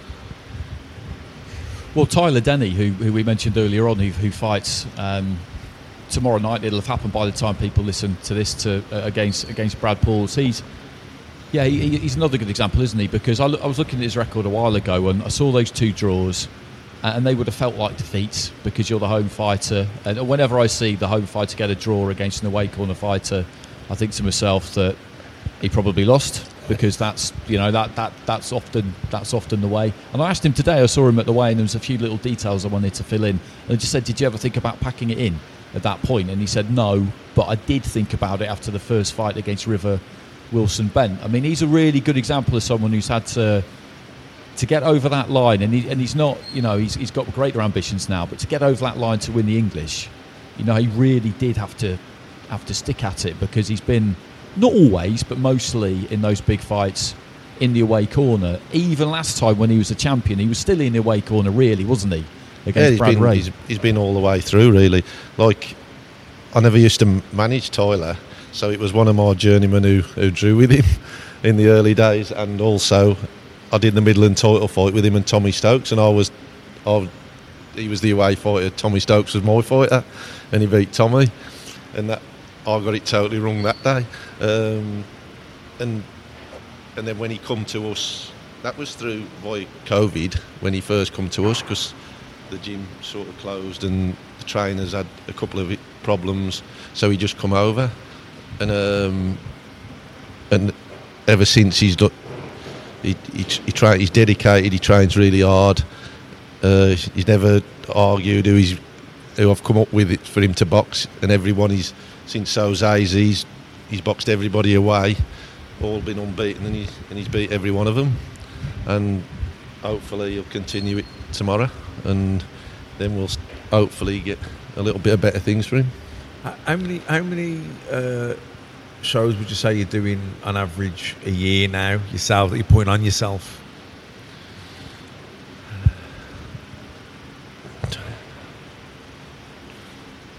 Well, Tyler Denny, who, who we mentioned earlier on, who, who fights um, tomorrow night, it'll have happened by the time people listen to this to uh, against against Brad Pauls. He's yeah, he, he's another good example, isn't he? Because I, loo- I was looking at his record a while ago and I saw those two draws, and they would have felt like defeats because you're the home fighter. And whenever I see the home fighter get a draw against an away corner fighter, I think to myself that he probably lost because that's you know that that that's often that's often the way. And I asked him today. I saw him at the way, and there was a few little details I wanted to fill in. And I just said, "Did you ever think about packing it in at that point?" And he said, "No, but I did think about it after the first fight against River Wilson Bent. I mean, he's a really good example of someone who's had to." To get over that line, and, he, and he's not, you know, he's, he's got greater ambitions now, but to get over that line to win the English, you know, he really did have to have to stick at it because he's been not always, but mostly in those big fights in the away corner. Even last time when he was a champion, he was still in the away corner, really, wasn't he? Yeah, Against he's Brad been, Ray. he's, he's been all the way through, really. Like, I never used to manage Tyler, so it was one of my journeymen who, who drew with him in the early days, and also I did the Midland title fight with him and Tommy Stokes, and I was, I he was the away fighter. Tommy Stokes was my fighter, and he beat Tommy, and that I got it totally wrong that day. Um, and and then when he come to us, that was through by COVID when he first come to us because the gym sort of closed and the trainers had a couple of problems, so he just come over, and um, and ever since he's done, he he, he try, he's dedicated. He trains really hard. Uh, he's never argued who he's who I've come up with it for him to box, and everyone he's since Jose's he's he's boxed everybody away, all been unbeaten, and he's and he's beat every one of them, and hopefully he'll continue it tomorrow, and then we'll hopefully get a little bit of better things for him. How many how many uh, shows would you say you're doing on average a year now yourself that you're putting on yourself?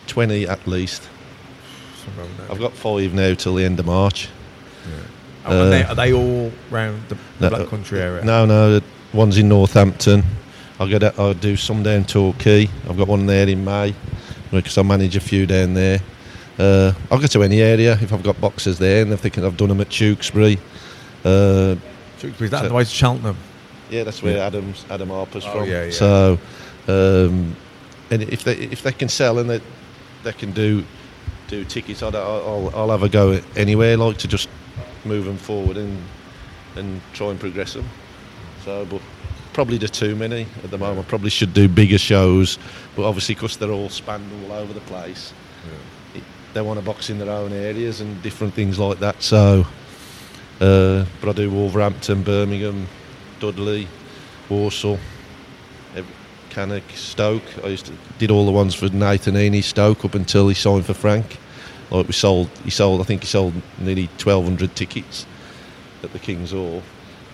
Twenty at least. Somewhere around there. I've got five now till the end of March. Oh, and they, are they all round the, the Black Country area? No, no. the One's in Northampton. I'll get. a- I'll do some down Torquay. I've got one there in May because I manage a few down there. Uh, I'll go to any area if I've got boxes there, and if they're thinking I've done them at Tewkesbury. Uh, Tewkesbury's that the way to Cheltenham? Yeah, that's where Yeah. Adam's Adam Harper's Oh, from. yeah, yeah. So, um, and if they if they can sell and they they can do do tickets, I'll, I'll I'll have a go anywhere. Like to just move them forward and and try and progress them. So, but probably do too many at the moment. I Probably should do bigger shows, but obviously because they're all spanned all over the place, it, they want to box in their own areas and different things like that. So, uh, but I do Wolverhampton, Birmingham, Dudley, Walsall, Cannock, Stoke. I used to did all the ones for Nathan Heaney Stoke up until he signed for Frank. Like we sold, he sold. I think he sold nearly twelve hundred tickets at the King's Hall,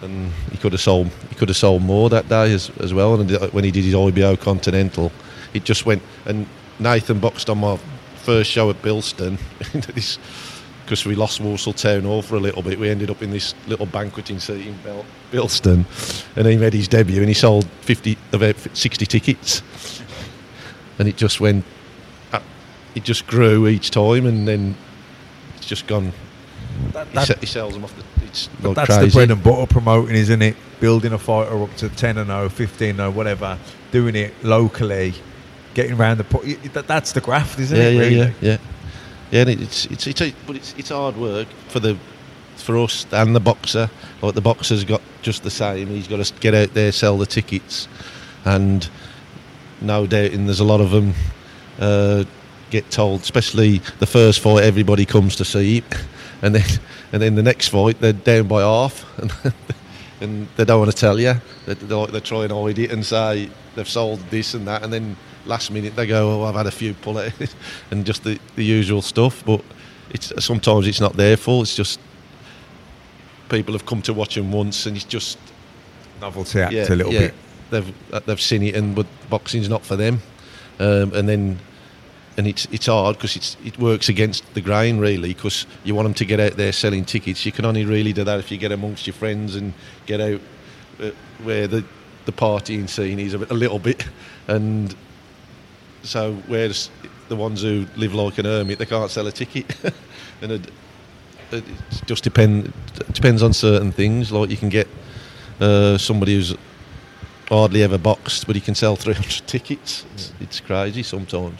and he could have sold. He could have sold more that day as, as well. And when he did his IBO Continental, it just went. And Nathan boxed on my first show at Bilston. because we lost Walsall Town Hall for a little bit. We ended up in this little banqueting seat in Bel- Bilston, and he made his debut and he sold 50, about 60 tickets, and it just went, uh, it just grew each time, and then it's just gone. That- he, that- he sells them off the. It's But that's crazy. the bread and butter promoting, isn't it? Building a fighter up to 10 and 0, 15 0, whatever, doing it locally, getting around the. Po- that, that's the graft, isn't yeah, it? yeah, really? yeah, yeah, yeah. And it's it's it's a, but it's it's hard work for the for us and the boxer. Like the boxer's got just the same. He's got to get out there, sell the tickets, and no doubting there's a lot of them uh, get told, especially the first fight, everybody comes to see and then and then the next fight they're down by half, and, and they don't want to tell you. They, they, they try and hide it and say they've sold this and that, and then last minute they go, "Oh, I've had a few pull it," and just the, the usual stuff. But it's sometimes it's not their fault. It's just people have come to watch them once, and it's just Novelty act a little bit. They've uh, they've seen it, and but boxing's not for them. Um, and then and it's it's hard because it's it works against the grain really because you want them to get out there selling tickets. You can only really do that if you get amongst your friends and get out uh, where the the partying scene is a, a little bit, and so whereas the ones who live like an hermit, they can't sell a ticket, and it, it just depend depends on certain things. Like you can get uh, somebody who's hardly ever boxed, but he can sell 300 tickets. It's, it's crazy sometimes.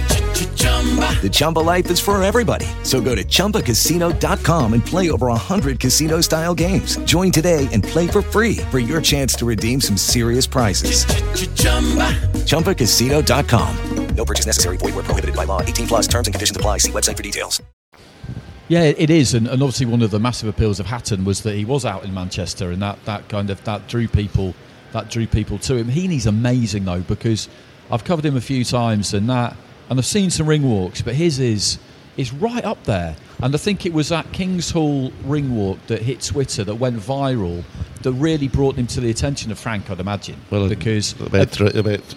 The Chumba life is for everybody. So go to ChumbaCasino.com and play over 100 casino-style games. Join today and play for free for your chance to redeem some serious prizes. ChumbaCasino.com. No purchase necessary. Void where prohibited by law. 18 plus terms and conditions apply. See website for details. Yeah, it is, and, and obviously one of the massive appeals of Hatton was that he was out in Manchester, and that, that kind of that drew people that drew people to him. Heaney's amazing though because I've covered him a few times, and that and I've seen some ring walks, but his is is right up there. And I think it was that Kings Hall ring walk that hit Twitter that went viral that really brought him to the attention of Frank, I'd imagine. Well, because about, thr- about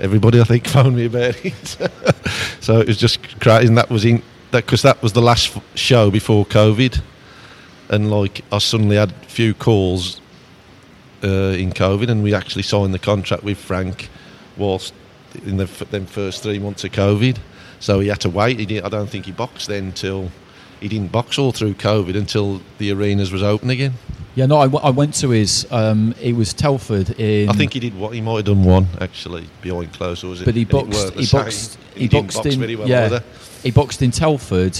everybody, I think, found me about it. so it was just crazy. And that was in that because that was the last f- show before COVID, and like I suddenly had a few calls uh, in COVID, and we actually signed the contract with Frank whilst in the f- them first three months of COVID. So he had to wait. He didn't, I don't think he boxed then till he didn't box all through COVID until the arenas was open again. Yeah, no, I, w- I went to his. Um, it was Telford in. I think he did what he might have done one actually behind closed doors. but he boxed. He boxed. He, He, didn't boxed box in. very well yeah, either. he boxed in Telford.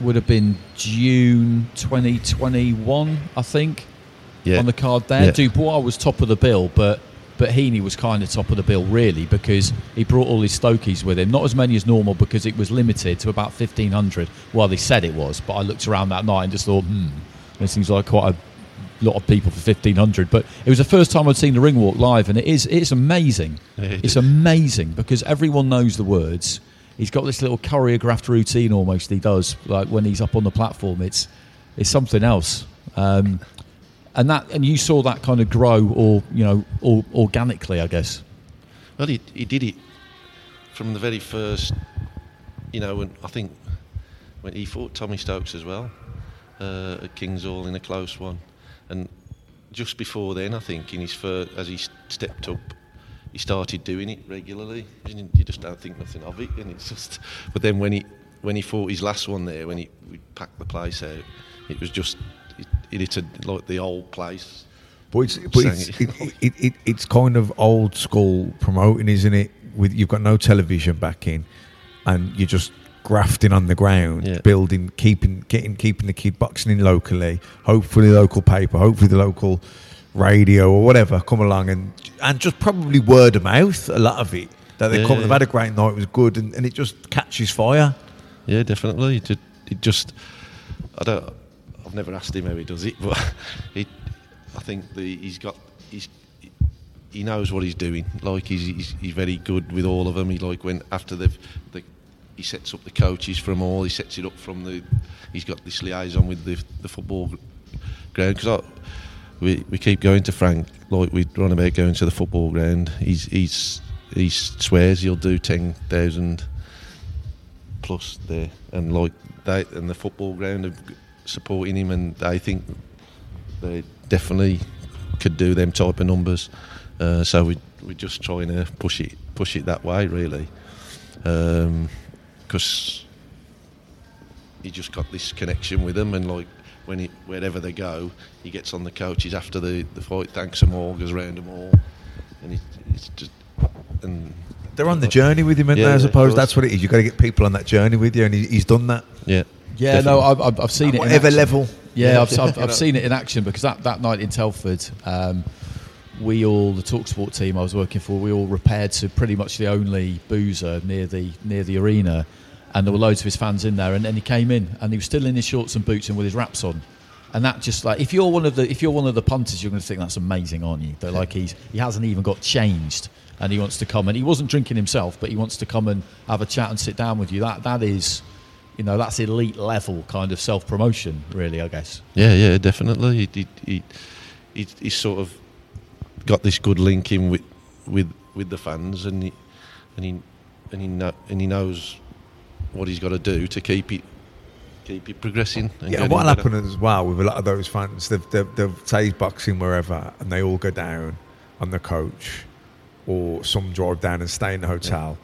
Would have been June 2021, I think. Yeah. On the card there, Yeah. Dubois was top of the bill, but but Heaney was kind of top of the bill really because he brought all his Stokies with him. Not as many as normal because it was limited to about 1500. Well, they said it was, but I looked around that night and just thought, hmm, this seems like quite a lot of people for 1500 but it was the first time I'd seen the ring walk live and it is it's amazing. It's amazing because everyone knows the words. He's got this little choreographed routine almost he does like when he's up on the platform. It's it's something else. Um, and that and you saw that kind of grow or you know or, organically I guess Well, he, he did it from the very first. You know, when I think when he fought Tommy Stokes as well uh, at Kings Hall in a close one, and just before then, I think in his first, as he stepped up, he started doing it regularly. You just don't think nothing of it, and it's just. But then when he when he fought his last one there, when he packed the place out, it was just it, it hit a, like the old place. But it's, but it's, it, it, it, it's kind of old school promoting, isn't it? With you've got no television back in, and you're just grafting on the ground, Yeah. building, keeping, getting, keeping the kid boxing in locally. Hopefully, local paper, hopefully the local radio or whatever come along, and and just probably word of mouth. A lot of it that they Yeah, come, yeah, they've had a great night, it was good, and, and it just catches fire. Yeah, definitely. It, it just, I don't, I've never asked him how he does it, but it, I think the, he's got, he's, he knows what he's doing. Like he's, he's, he's very good with all of them. He like when after they've, the, he sets up the coaches from all. He sets it up from the, he's got this liaison with the, the football ground because we, we keep going to Frank like we run about going to the football ground. He's he's he swears he'll do ten thousand plus there, and like that and the football ground are supporting him, and they think they definitely could do them type of numbers. Uh, so we we're just trying to push it push it that way really, because he just got this connection with them, and like when he wherever they go, he gets on the coaches after the the fight, thanks them all, goes round them all, and it, it's just and They're on the journey with him, and Yeah, I suppose that's what it is. You've got to get people on that journey with you, and he, he's done that. Yeah. Yeah, no, I've, I've- I've seen At it. in whatever action. level. Yeah, Yeah. I've, I've, I've seen it in action because that, that night in Telford, um, we all the Talksport team I was working for, we all repaired to pretty much the only boozer near the near the arena, and there were loads of his fans in there. And then he came in, and he was still in his shorts and boots and with his wraps on. And that just like if you're one of the if you're one of the punters, you're going to think that's amazing, aren't you? That like he's he hasn't even got changed, and he wants to come and he wasn't drinking himself, but he wants to come and have a chat and sit down with you. That that is, you know, that's elite level kind of self promotion, really. I guess. Yeah, yeah, definitely. He, he, he, he, he's sort of got this good link in with with with the fans, and he and he and he know, and he knows what he's got to do to keep it keep it progressing. And Yeah, what'll happen as well with a lot of those fans, they've, they've, they've say he's boxing wherever, and they all go down on the coach, or some drive down and stay in the hotel,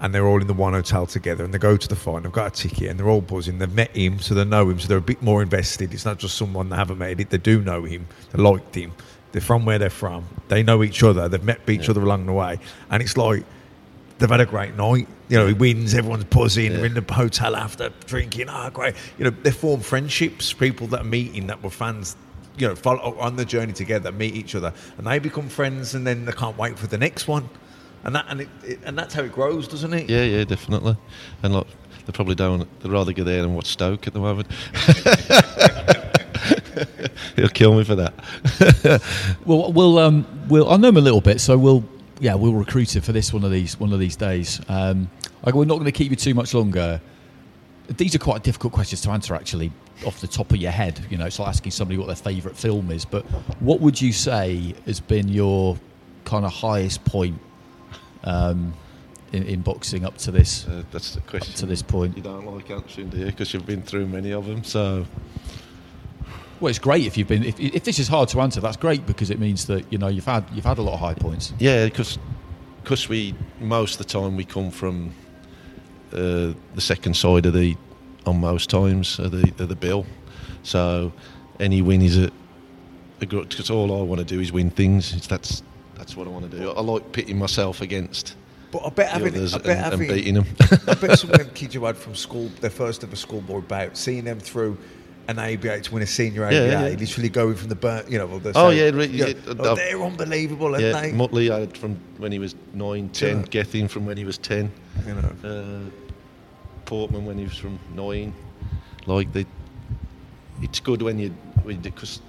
and they're all in the one hotel together, and they go to the fight, and they've got a ticket, and they're all buzzing. They've met him, so they know him, so they're a bit more invested. It's not just someone they haven't met it; they do know him, they liked him. They're from where they're from. They know each other. They've met each other along the way, and it's like they've had a great night. You know, he wins, everyone's buzzing, they're in the hotel after drinking, oh, great. You know, they form friendships, people that are meeting that were fans, you know, follow on the journey together, meet each other, and they become friends, and then they can't wait for the next one. and that and it, it and that's how it grows, doesn't it? Yeah, yeah, definitely. And like they probably don't. They'd rather go there and watch Stoke at the moment. He'll kill me for that. well, we'll um, we'll I know him a little bit, so we'll yeah we'll recruit him for this one of these one of these days. Um, like, we're not going to keep you too much longer. These are quite difficult questions to answer, actually, off the top of your head. You know, it's like asking somebody what their favourite film is. But what would you say has been your kind of highest point um, in, in boxing up to this? Uh, that's the question. to this point. You don't like answering, do you? Because you've been through many of them. So Well, it's great if you've been. If, if this is hard to answer, that's great because it means that you know you've had you've had a lot of high points. yeah, because because we most of the time we come from uh, the second side of the on most times of the of the bill. So any win is a a good because all I want to do is win things. It's, that's that's what I want to do. I like pitting myself against. But I bet the having, I bet and, having, and beating them. I bet some of them kids you had from school, their first ever schoolboy bout, seeing them through an ABA to win a senior ABA, Yeah, yeah. literally going from the burn, you know, well, Oh yeah, you know, yeah, oh, uh, they're unbelievable, aren't yeah, they? Mutley I had from when he was nine, ten. Yeah. Gethin from when he was ten. You know. Uh, Portman when he was from nine. Like they, it's good when you because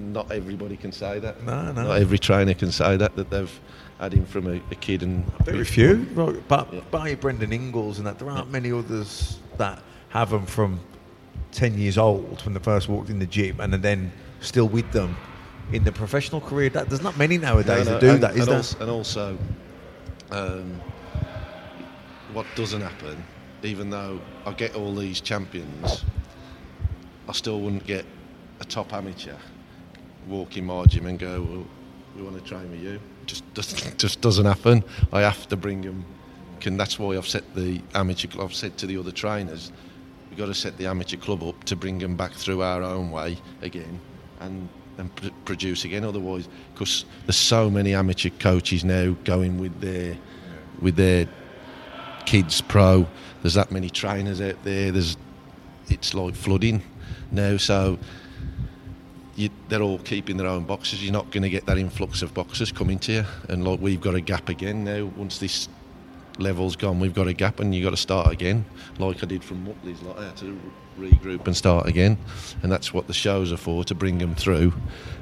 not everybody can say that. No, no. Not every trainer can say that that they've had him from a, a kid and Very few, right, but by Brendan Ingle's and that, there aren't many others that have them from 10 years old when they first walked in the gym and then still with them in the professional career. That, there's not many nowadays No, no, that do and, that, is and there? Also, and also, um, what doesn't happen, even though I get all these champions, I still wouldn't get a top amateur walk in my gym and go, well, we want to train with you. Just doesn't, just doesn't happen. I have to bring them. And that's why I've set the amateur. cl- I've said to the other trainers, we've got to set the amateur club up to bring them back through our own way again, and and pr- produce again. Otherwise, because there's so many amateur coaches now going with their with their kids pro. There's that many trainers out there. There's it's like flooding now. So you, they're all keeping their own boxes. You're not going to get that influx of boxes coming to you. And like we've got a gap again now. Once this level's gone, we've got a gap, and you've got to start again, like I did from Mutley's. Like I had to regroup and start again, and that's what the shows are for to bring them through,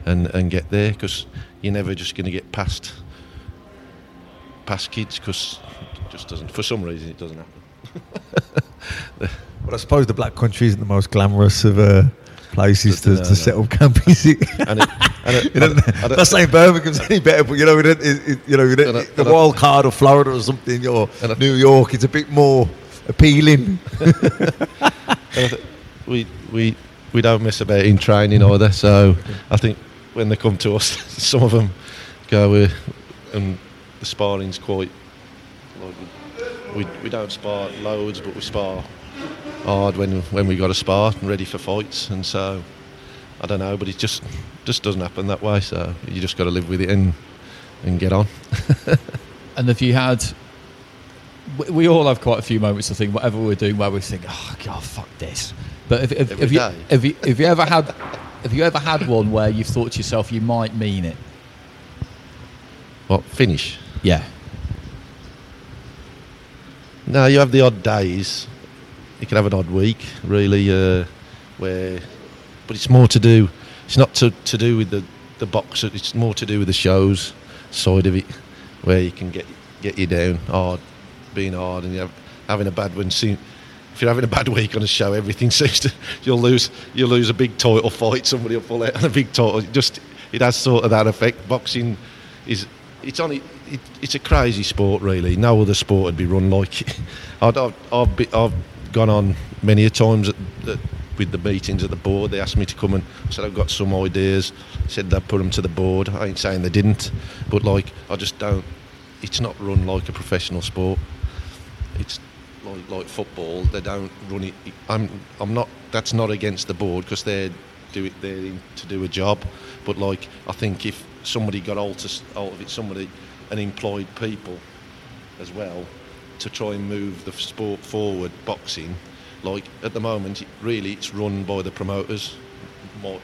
and and get there because you're never just going to get past past kids because just doesn't. For some reason, it doesn't happen. But I suppose the Black Country isn't the most glamorous of uh, places to, No, to set up camp, is it? And it- and it- You know, I don't- I don't- not saying Birmingham's any better, but you know, it, it, it- you know, it, And I- the wild card of Florida or something, or New York, it's a bit more appealing. And we we we don't miss a bit in training either. So I think when they come to us, some of them go uh, and the sparring's quite. We we don't spar loads, but we spar hard when when we got to spar and ready for fights. And so I don't know, but it just just doesn't happen that way. So you just got to live with it and and get on. And if you had, we, we all have quite a few moments. I think whatever we're doing, where we think, "Oh God, fuck this." But if, if, if you if you if you ever had have you ever had one where you've thought to yourself you might mean it? What finish? Yeah. No, you have the odd days. You can have an odd week, really, uh, where, but it's more to do. It's not to, to do with the the box. It's more to do with the shows side of it, where you can get get you down hard, being hard, and you have, having a bad one. See, if you're having a bad week on a show, everything seems to you'll lose you'll lose a big title fight. Somebody will pull out on a big title. Just it has sort of that effect. Boxing is it's only it's a crazy sport really. No other sport would be run like it. Be, I've gone on many a times at, at, with the meetings at the board. They asked me to come and I said I've got some ideas. Said they'd put them to the board. I ain't saying they didn't, but like I just don't. It's not run like a professional sport. It's like like football. They don't run it. I'm I'm not. That's not against the board because they're do it to do a job. But like I think if somebody got hold of it, somebody and employed people as well to try and move the sport forward, boxing. Like at the moment, really, it's run by the promoters, more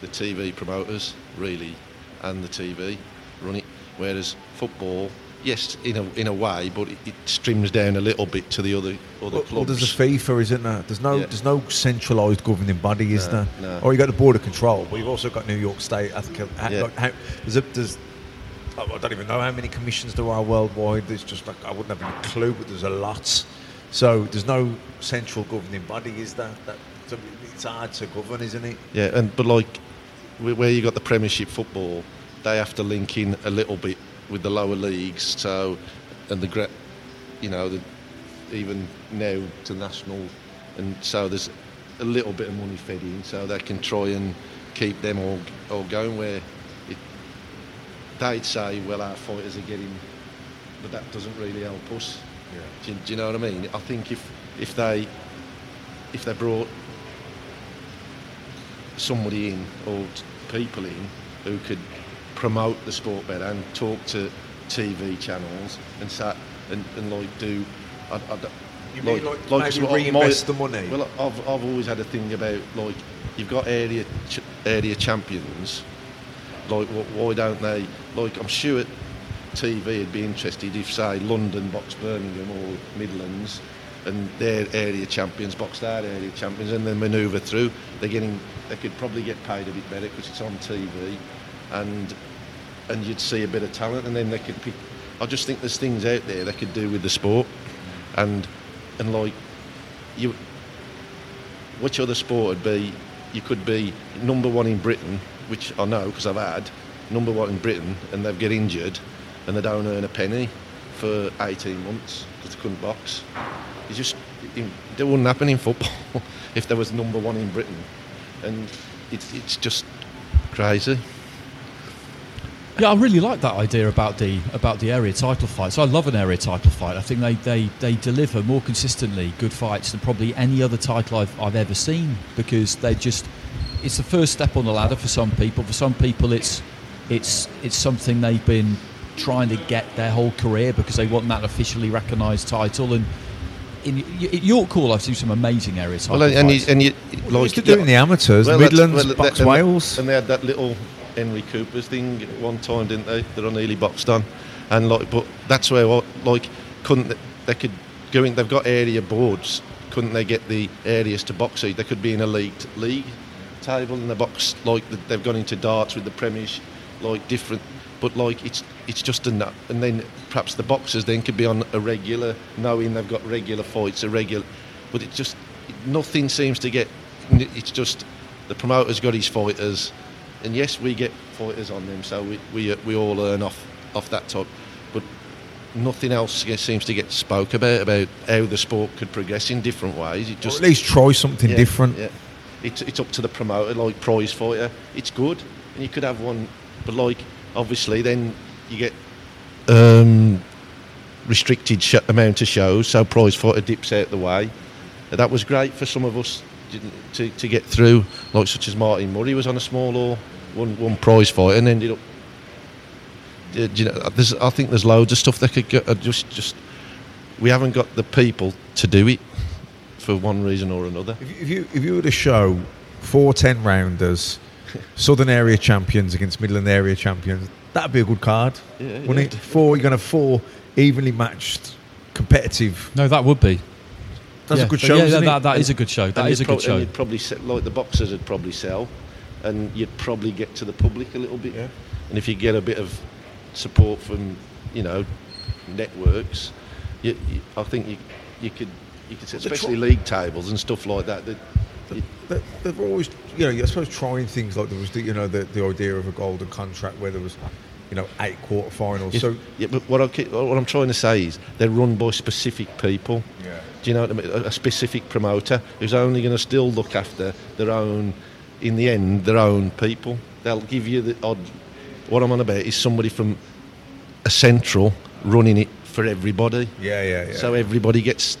the TV promoters, really, and the TV run it. Whereas football, yes, in a in a way, but it, it streams down a little bit to the other other Well, clubs. well, there's a FIFA, isn't there? There's no, Yeah. there's no centralised governing body, is No, there? no. Or you got the Board of Control, but you've also got New York State. I think. uh, Yeah. like, how, there's, a, there's I don't even know how many commissions there are worldwide. There's just like I wouldn't have any clue, but there's a lot. So there's no central governing body, is there? That it's hard to govern, isn't it? Yeah, and but like where you got the Premiership football, they have to link in a little bit with the lower leagues. So and the you know the, even now to national, and so there's a little bit of money fed in, so they can try and keep them all all going. Where they'd say, well, our fighters are getting, but that doesn't really help us. Do, you, do you know what I mean? I think if if they if they brought somebody in or people in who could promote the sport better and talk to TV channels and sat and, and like do. I, I, You mean like maybe sort of reinvest the money? Well, I've, I've always had a thing about like you've got area ch- area champions. Like why don't they? Like I'm sure TV would be interested if say London box Birmingham or Midlands and their area champions box their area champions and then manoeuvre through. They're getting they could probably get paid a bit better because it's on TV and and you'd see a bit of talent and then they could pick. I just think there's things out there they could do with the sport and and like you which other sport would be you could be number one in Britain which I know because I've had number one in Britain and they get injured and they don't earn a penny for 18 months because they couldn't box it just it, it wouldn't happen in football if there was number one in Britain and it's, it's just crazy Yeah, I really like that idea about the about the area title fights. I love an area title fight. I think they, they, they deliver more consistently good fights than probably any other title I've, I've ever seen because they just it's the first step on the ladder for some people. For some people, it's it's it's something they've been trying to get their whole career because they want that officially recognised title. And in, in York Hall, I've seen some amazing areas. Well, and, you, and you, Well, they used to do it in the amateurs, that's- Midlands, they- Box and, Wales. and they had that little Henry Cooper's thing at one time, didn't they? That I nearly boxed on, and like, but that's where what like couldn't they, they could go in? They've got area boards. Couldn't they get the areas to box? So they could be in a league league table and the box. Like they've gone into darts with the Premiership, like different. But like it's it's just a nut, and then perhaps the boxers then could be on a regular, knowing they've got regular fights, a regular. But it just nothing seems to get. It's just the promoter's got his fighters, and yes, we get fighters on them, so we we, we all earn off off that top. But nothing else seems to get spoke about about how the sport could progress in different ways. It Or at least try something yeah, different. Yeah. It's, it's up to the promoter, like prize fighter. It's good, and you could have one, but like obviously then you get um, restricted sh- amount of shows, so prize fighter dips out the way. That was great for some of us to, to get through, like such as Martin Murray was on a small or one one prize fight and ended up. Uh, you know, I think there's loads of stuff that could get uh, just just. We haven't got the people to do it for one reason or another. If you, if you if you were to show four ten rounders, Southern area champions against Midland area champions, that'd be a good card, Yeah, wouldn't yeah. it? Four, you're going to have four evenly matched, competitive. No, that would be. That's Yeah, a good show. yeah, isn't that- it? that is a good show. That And is a good prob- and show. You'd probably sell, like the boxers would probably sell, and you'd probably get to the public a little bit. And if you get a bit of support from, you know, networks, you, you, I think you you could you could, the especially league tables and stuff like that. that you- They- They've always, you know, I suppose trying things like there was, the, you know, the, the idea of a golden contract where there was, you know, eight quarterfinals. Yes, So yeah, but what, I, keep- what I'm trying to say is they're run by specific people. Yeah. Do you know what I mean? A, a specific promoter who's only going to still look after their own, in the end, their own people. They'll give you the odd. What I'm on about is somebody from a central running it for everybody. Yeah, yeah, yeah. So everybody gets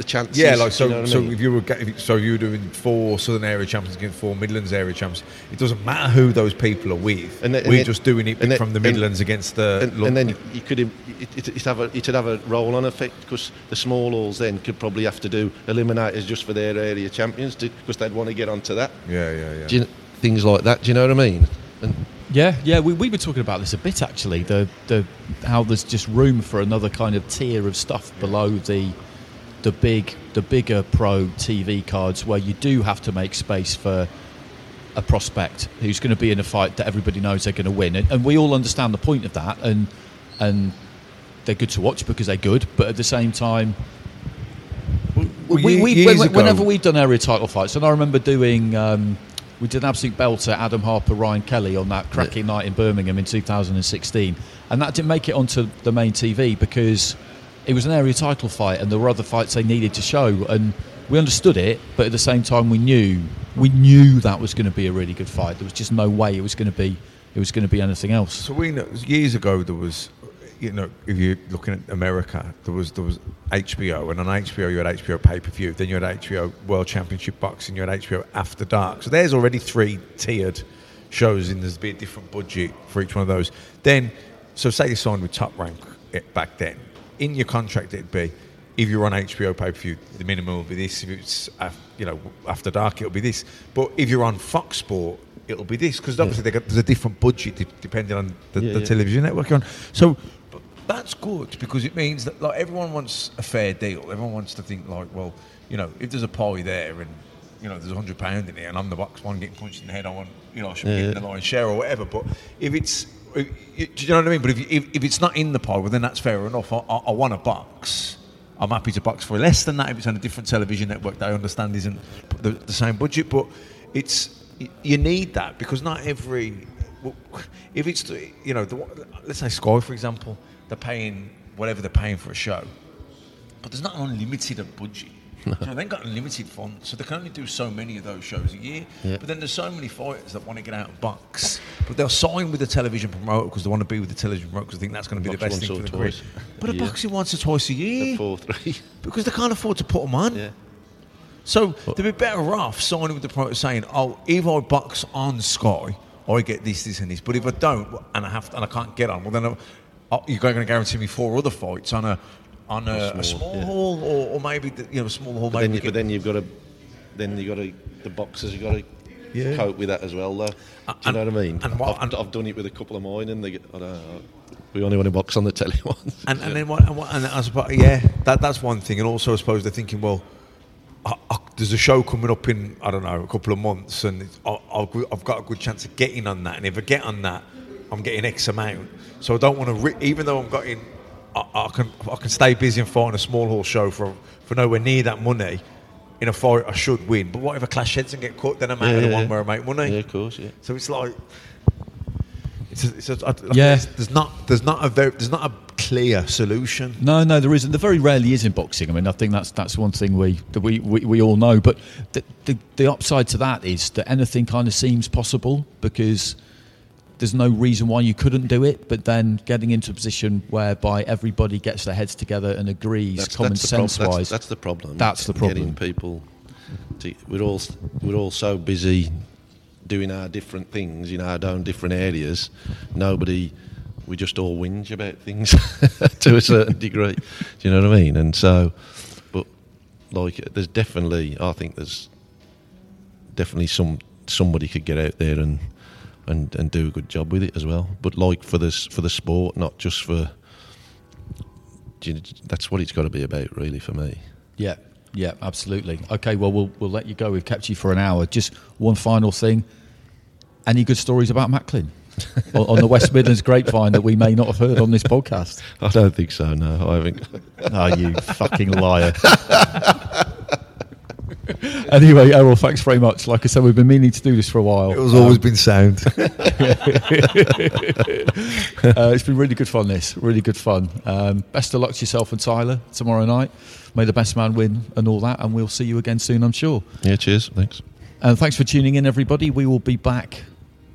the chance. yeah, like so. you know what I so mean? if you were, if you, so if you were doing four Southern area champions against four Midlands area champions, it doesn't matter who those people are with. And then- We're then- just doing it and then- from the and- Midlands against the. and, and then you could it, it, it'd have a, it'd have a roll-on effect because the small halls then could probably have to do eliminators just for their area champions because they'd want to get onto that. Yeah, yeah, yeah. Do you, things like that. Do you know what I mean? And Yeah, yeah, we, we were talking about this a bit actually. The the how there's just room for another kind of tier of stuff below the the big the bigger pro TV cards where you do have to make space for a prospect who's going to be in a fight that everybody knows they're going to win, and, and we all understand the point of that, and and they're good to watch because they're good, but at the same time. Well, we, we, years when- ago- whenever we've done area title fights, and I remember doing, um, we did an absolute belter, Adam Harper, Ryan Kelly on that cracking night in Birmingham in 2016, and that didn't make it onto the main TV because it was an area title fight, and there were other fights they needed to show, and we understood it, but at the same time we knew we knew that was going to be a really good fight. There was just no way it was going to be it was going to be anything else. So we know years ago there was, you know, if you're looking at America, there was there was HBO, and on HBO you had HBO pay per view, then you had HBO World Championship Boxing, you had HBO After Dark. So there's already three tiered shows, and there's be a different budget for each one of those. Then, so say you signed with Top Rank it, back then, in your contract it'd be. If you're on HBO pay per view, the minimum will be this. If it's you know after dark, it'll be this. But if you're on Fox Sport, it'll be this because obviously they got, there's a different budget de- depending on the, Yeah, the yeah. television network you're on. So but that's good because it means that like everyone wants a fair deal. Everyone wants to think like, well, you know, if there's a pie there and you know there's a hundred pound in it, and I'm the box one getting punched in the head, I want you know I should be Yeah, yeah. the lion's share or whatever. But if it's do you know what I mean? But if, if, if it's not in the pie, well then that's fair enough. I, I, I want a box. I'm happy to box for less than that if it's on a different television network that I understand isn't the, the same budget. But it's you need that because not every if it's you know the, let's say Sky for example, they're paying whatever they're paying for a show, but there's not an unlimited budget. Know, they've got unlimited funds, so they can only do so many of those shows a year. Yeah. But then there's so many fighters that want to get out of box, but they'll sign with the television promoter because they want to be with the television promoter because they think that's going to be the best thing for the career. But a year. boxing once or twice a year Four, three. because they can't afford to put them on. Yeah. So they'd be better off signing with the promoter saying, "Oh, if I box on Sky, I get this, this, and this. But if I don't, and I have, to, and I can't get on, well then I, oh, you're going to guarantee me four other fights on a on a, a small, yeah. hall or, or maybe the, you know a small hall. But maybe then, you, but then you've got to, then you've got to, the boxers you've got to Yeah. cope with that as well, though. Do you and- know what I mean? and what- I've, I've done it with a couple of mine, and they get, know, we only want to box on the telly once. And, and then what? And, what, and I suppose, yeah, that that's one thing. And also, I suppose they're thinking, well, I, I, there's a show coming up in I don't know a couple of months, and it's, I, I'll, I've got a good chance of getting on that. And if I get on that, I'm getting X amount. So I don't want to, ri- even though I'm getting, I, I can I can stay busy and fighting a small hall show for for nowhere near that money. In a fight, I should win. But what if I clash heads and get caught? Then I'm out Yeah, of the yeah, one where I make money. Yeah, of course, yeah. So it's like. It's a, it's a, like Yeah. There's, there's not. There's not a very. There's not a clear solution. No, no, there isn't. There very rarely is in boxing. I mean, I think that's that's one thing we that we, we, we all know. But the, the the upside to that is that anything kind of seems possible because there's no reason why you couldn't do it. But then getting into a position whereby everybody gets their heads together and agrees, That's- common that's the prob- sense that's- wise, That's, the problem. That's the problem. Getting people. To, we're all we're all so busy doing our different things in our own different areas. Nobody. We just all whinge about things to a certain degree. Do you know what I mean? And so, but like, there's definitely. I think there's definitely some somebody could get out there and and, and do a good job with it as well. But like for this for the sport, not just for. That's what it's got to be about, really, for me. Yeah, yeah, absolutely. Okay, well, we'll we'll let you go. We've kept you for an hour. Just one final thing. Any good stories about Macklin on on the West Midlands grapevine that we may not have heard on this podcast? I don't think so. No, I haven't. Oh, you fucking liar! anyway, Errol, thanks very much. Like I said, we've been meaning to do this for a while. It was always Um, been sound. uh, it's been really good fun. This really good fun. Um, best of luck to yourself and Tyler tomorrow night. May the best man win and all that. And we'll see you again soon, I'm sure. Yeah, cheers. Thanks. And thanks for tuning in, everybody. We will be back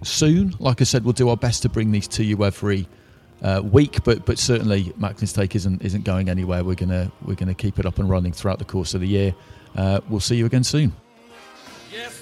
soon. Like I said, we'll do our best to bring these to you every uh, week, but but certainly Macklin's Take isn't isn't going anywhere. We're gonna we're gonna keep it up and running throughout the course of the year. Uh, we'll see you again soon. Yes,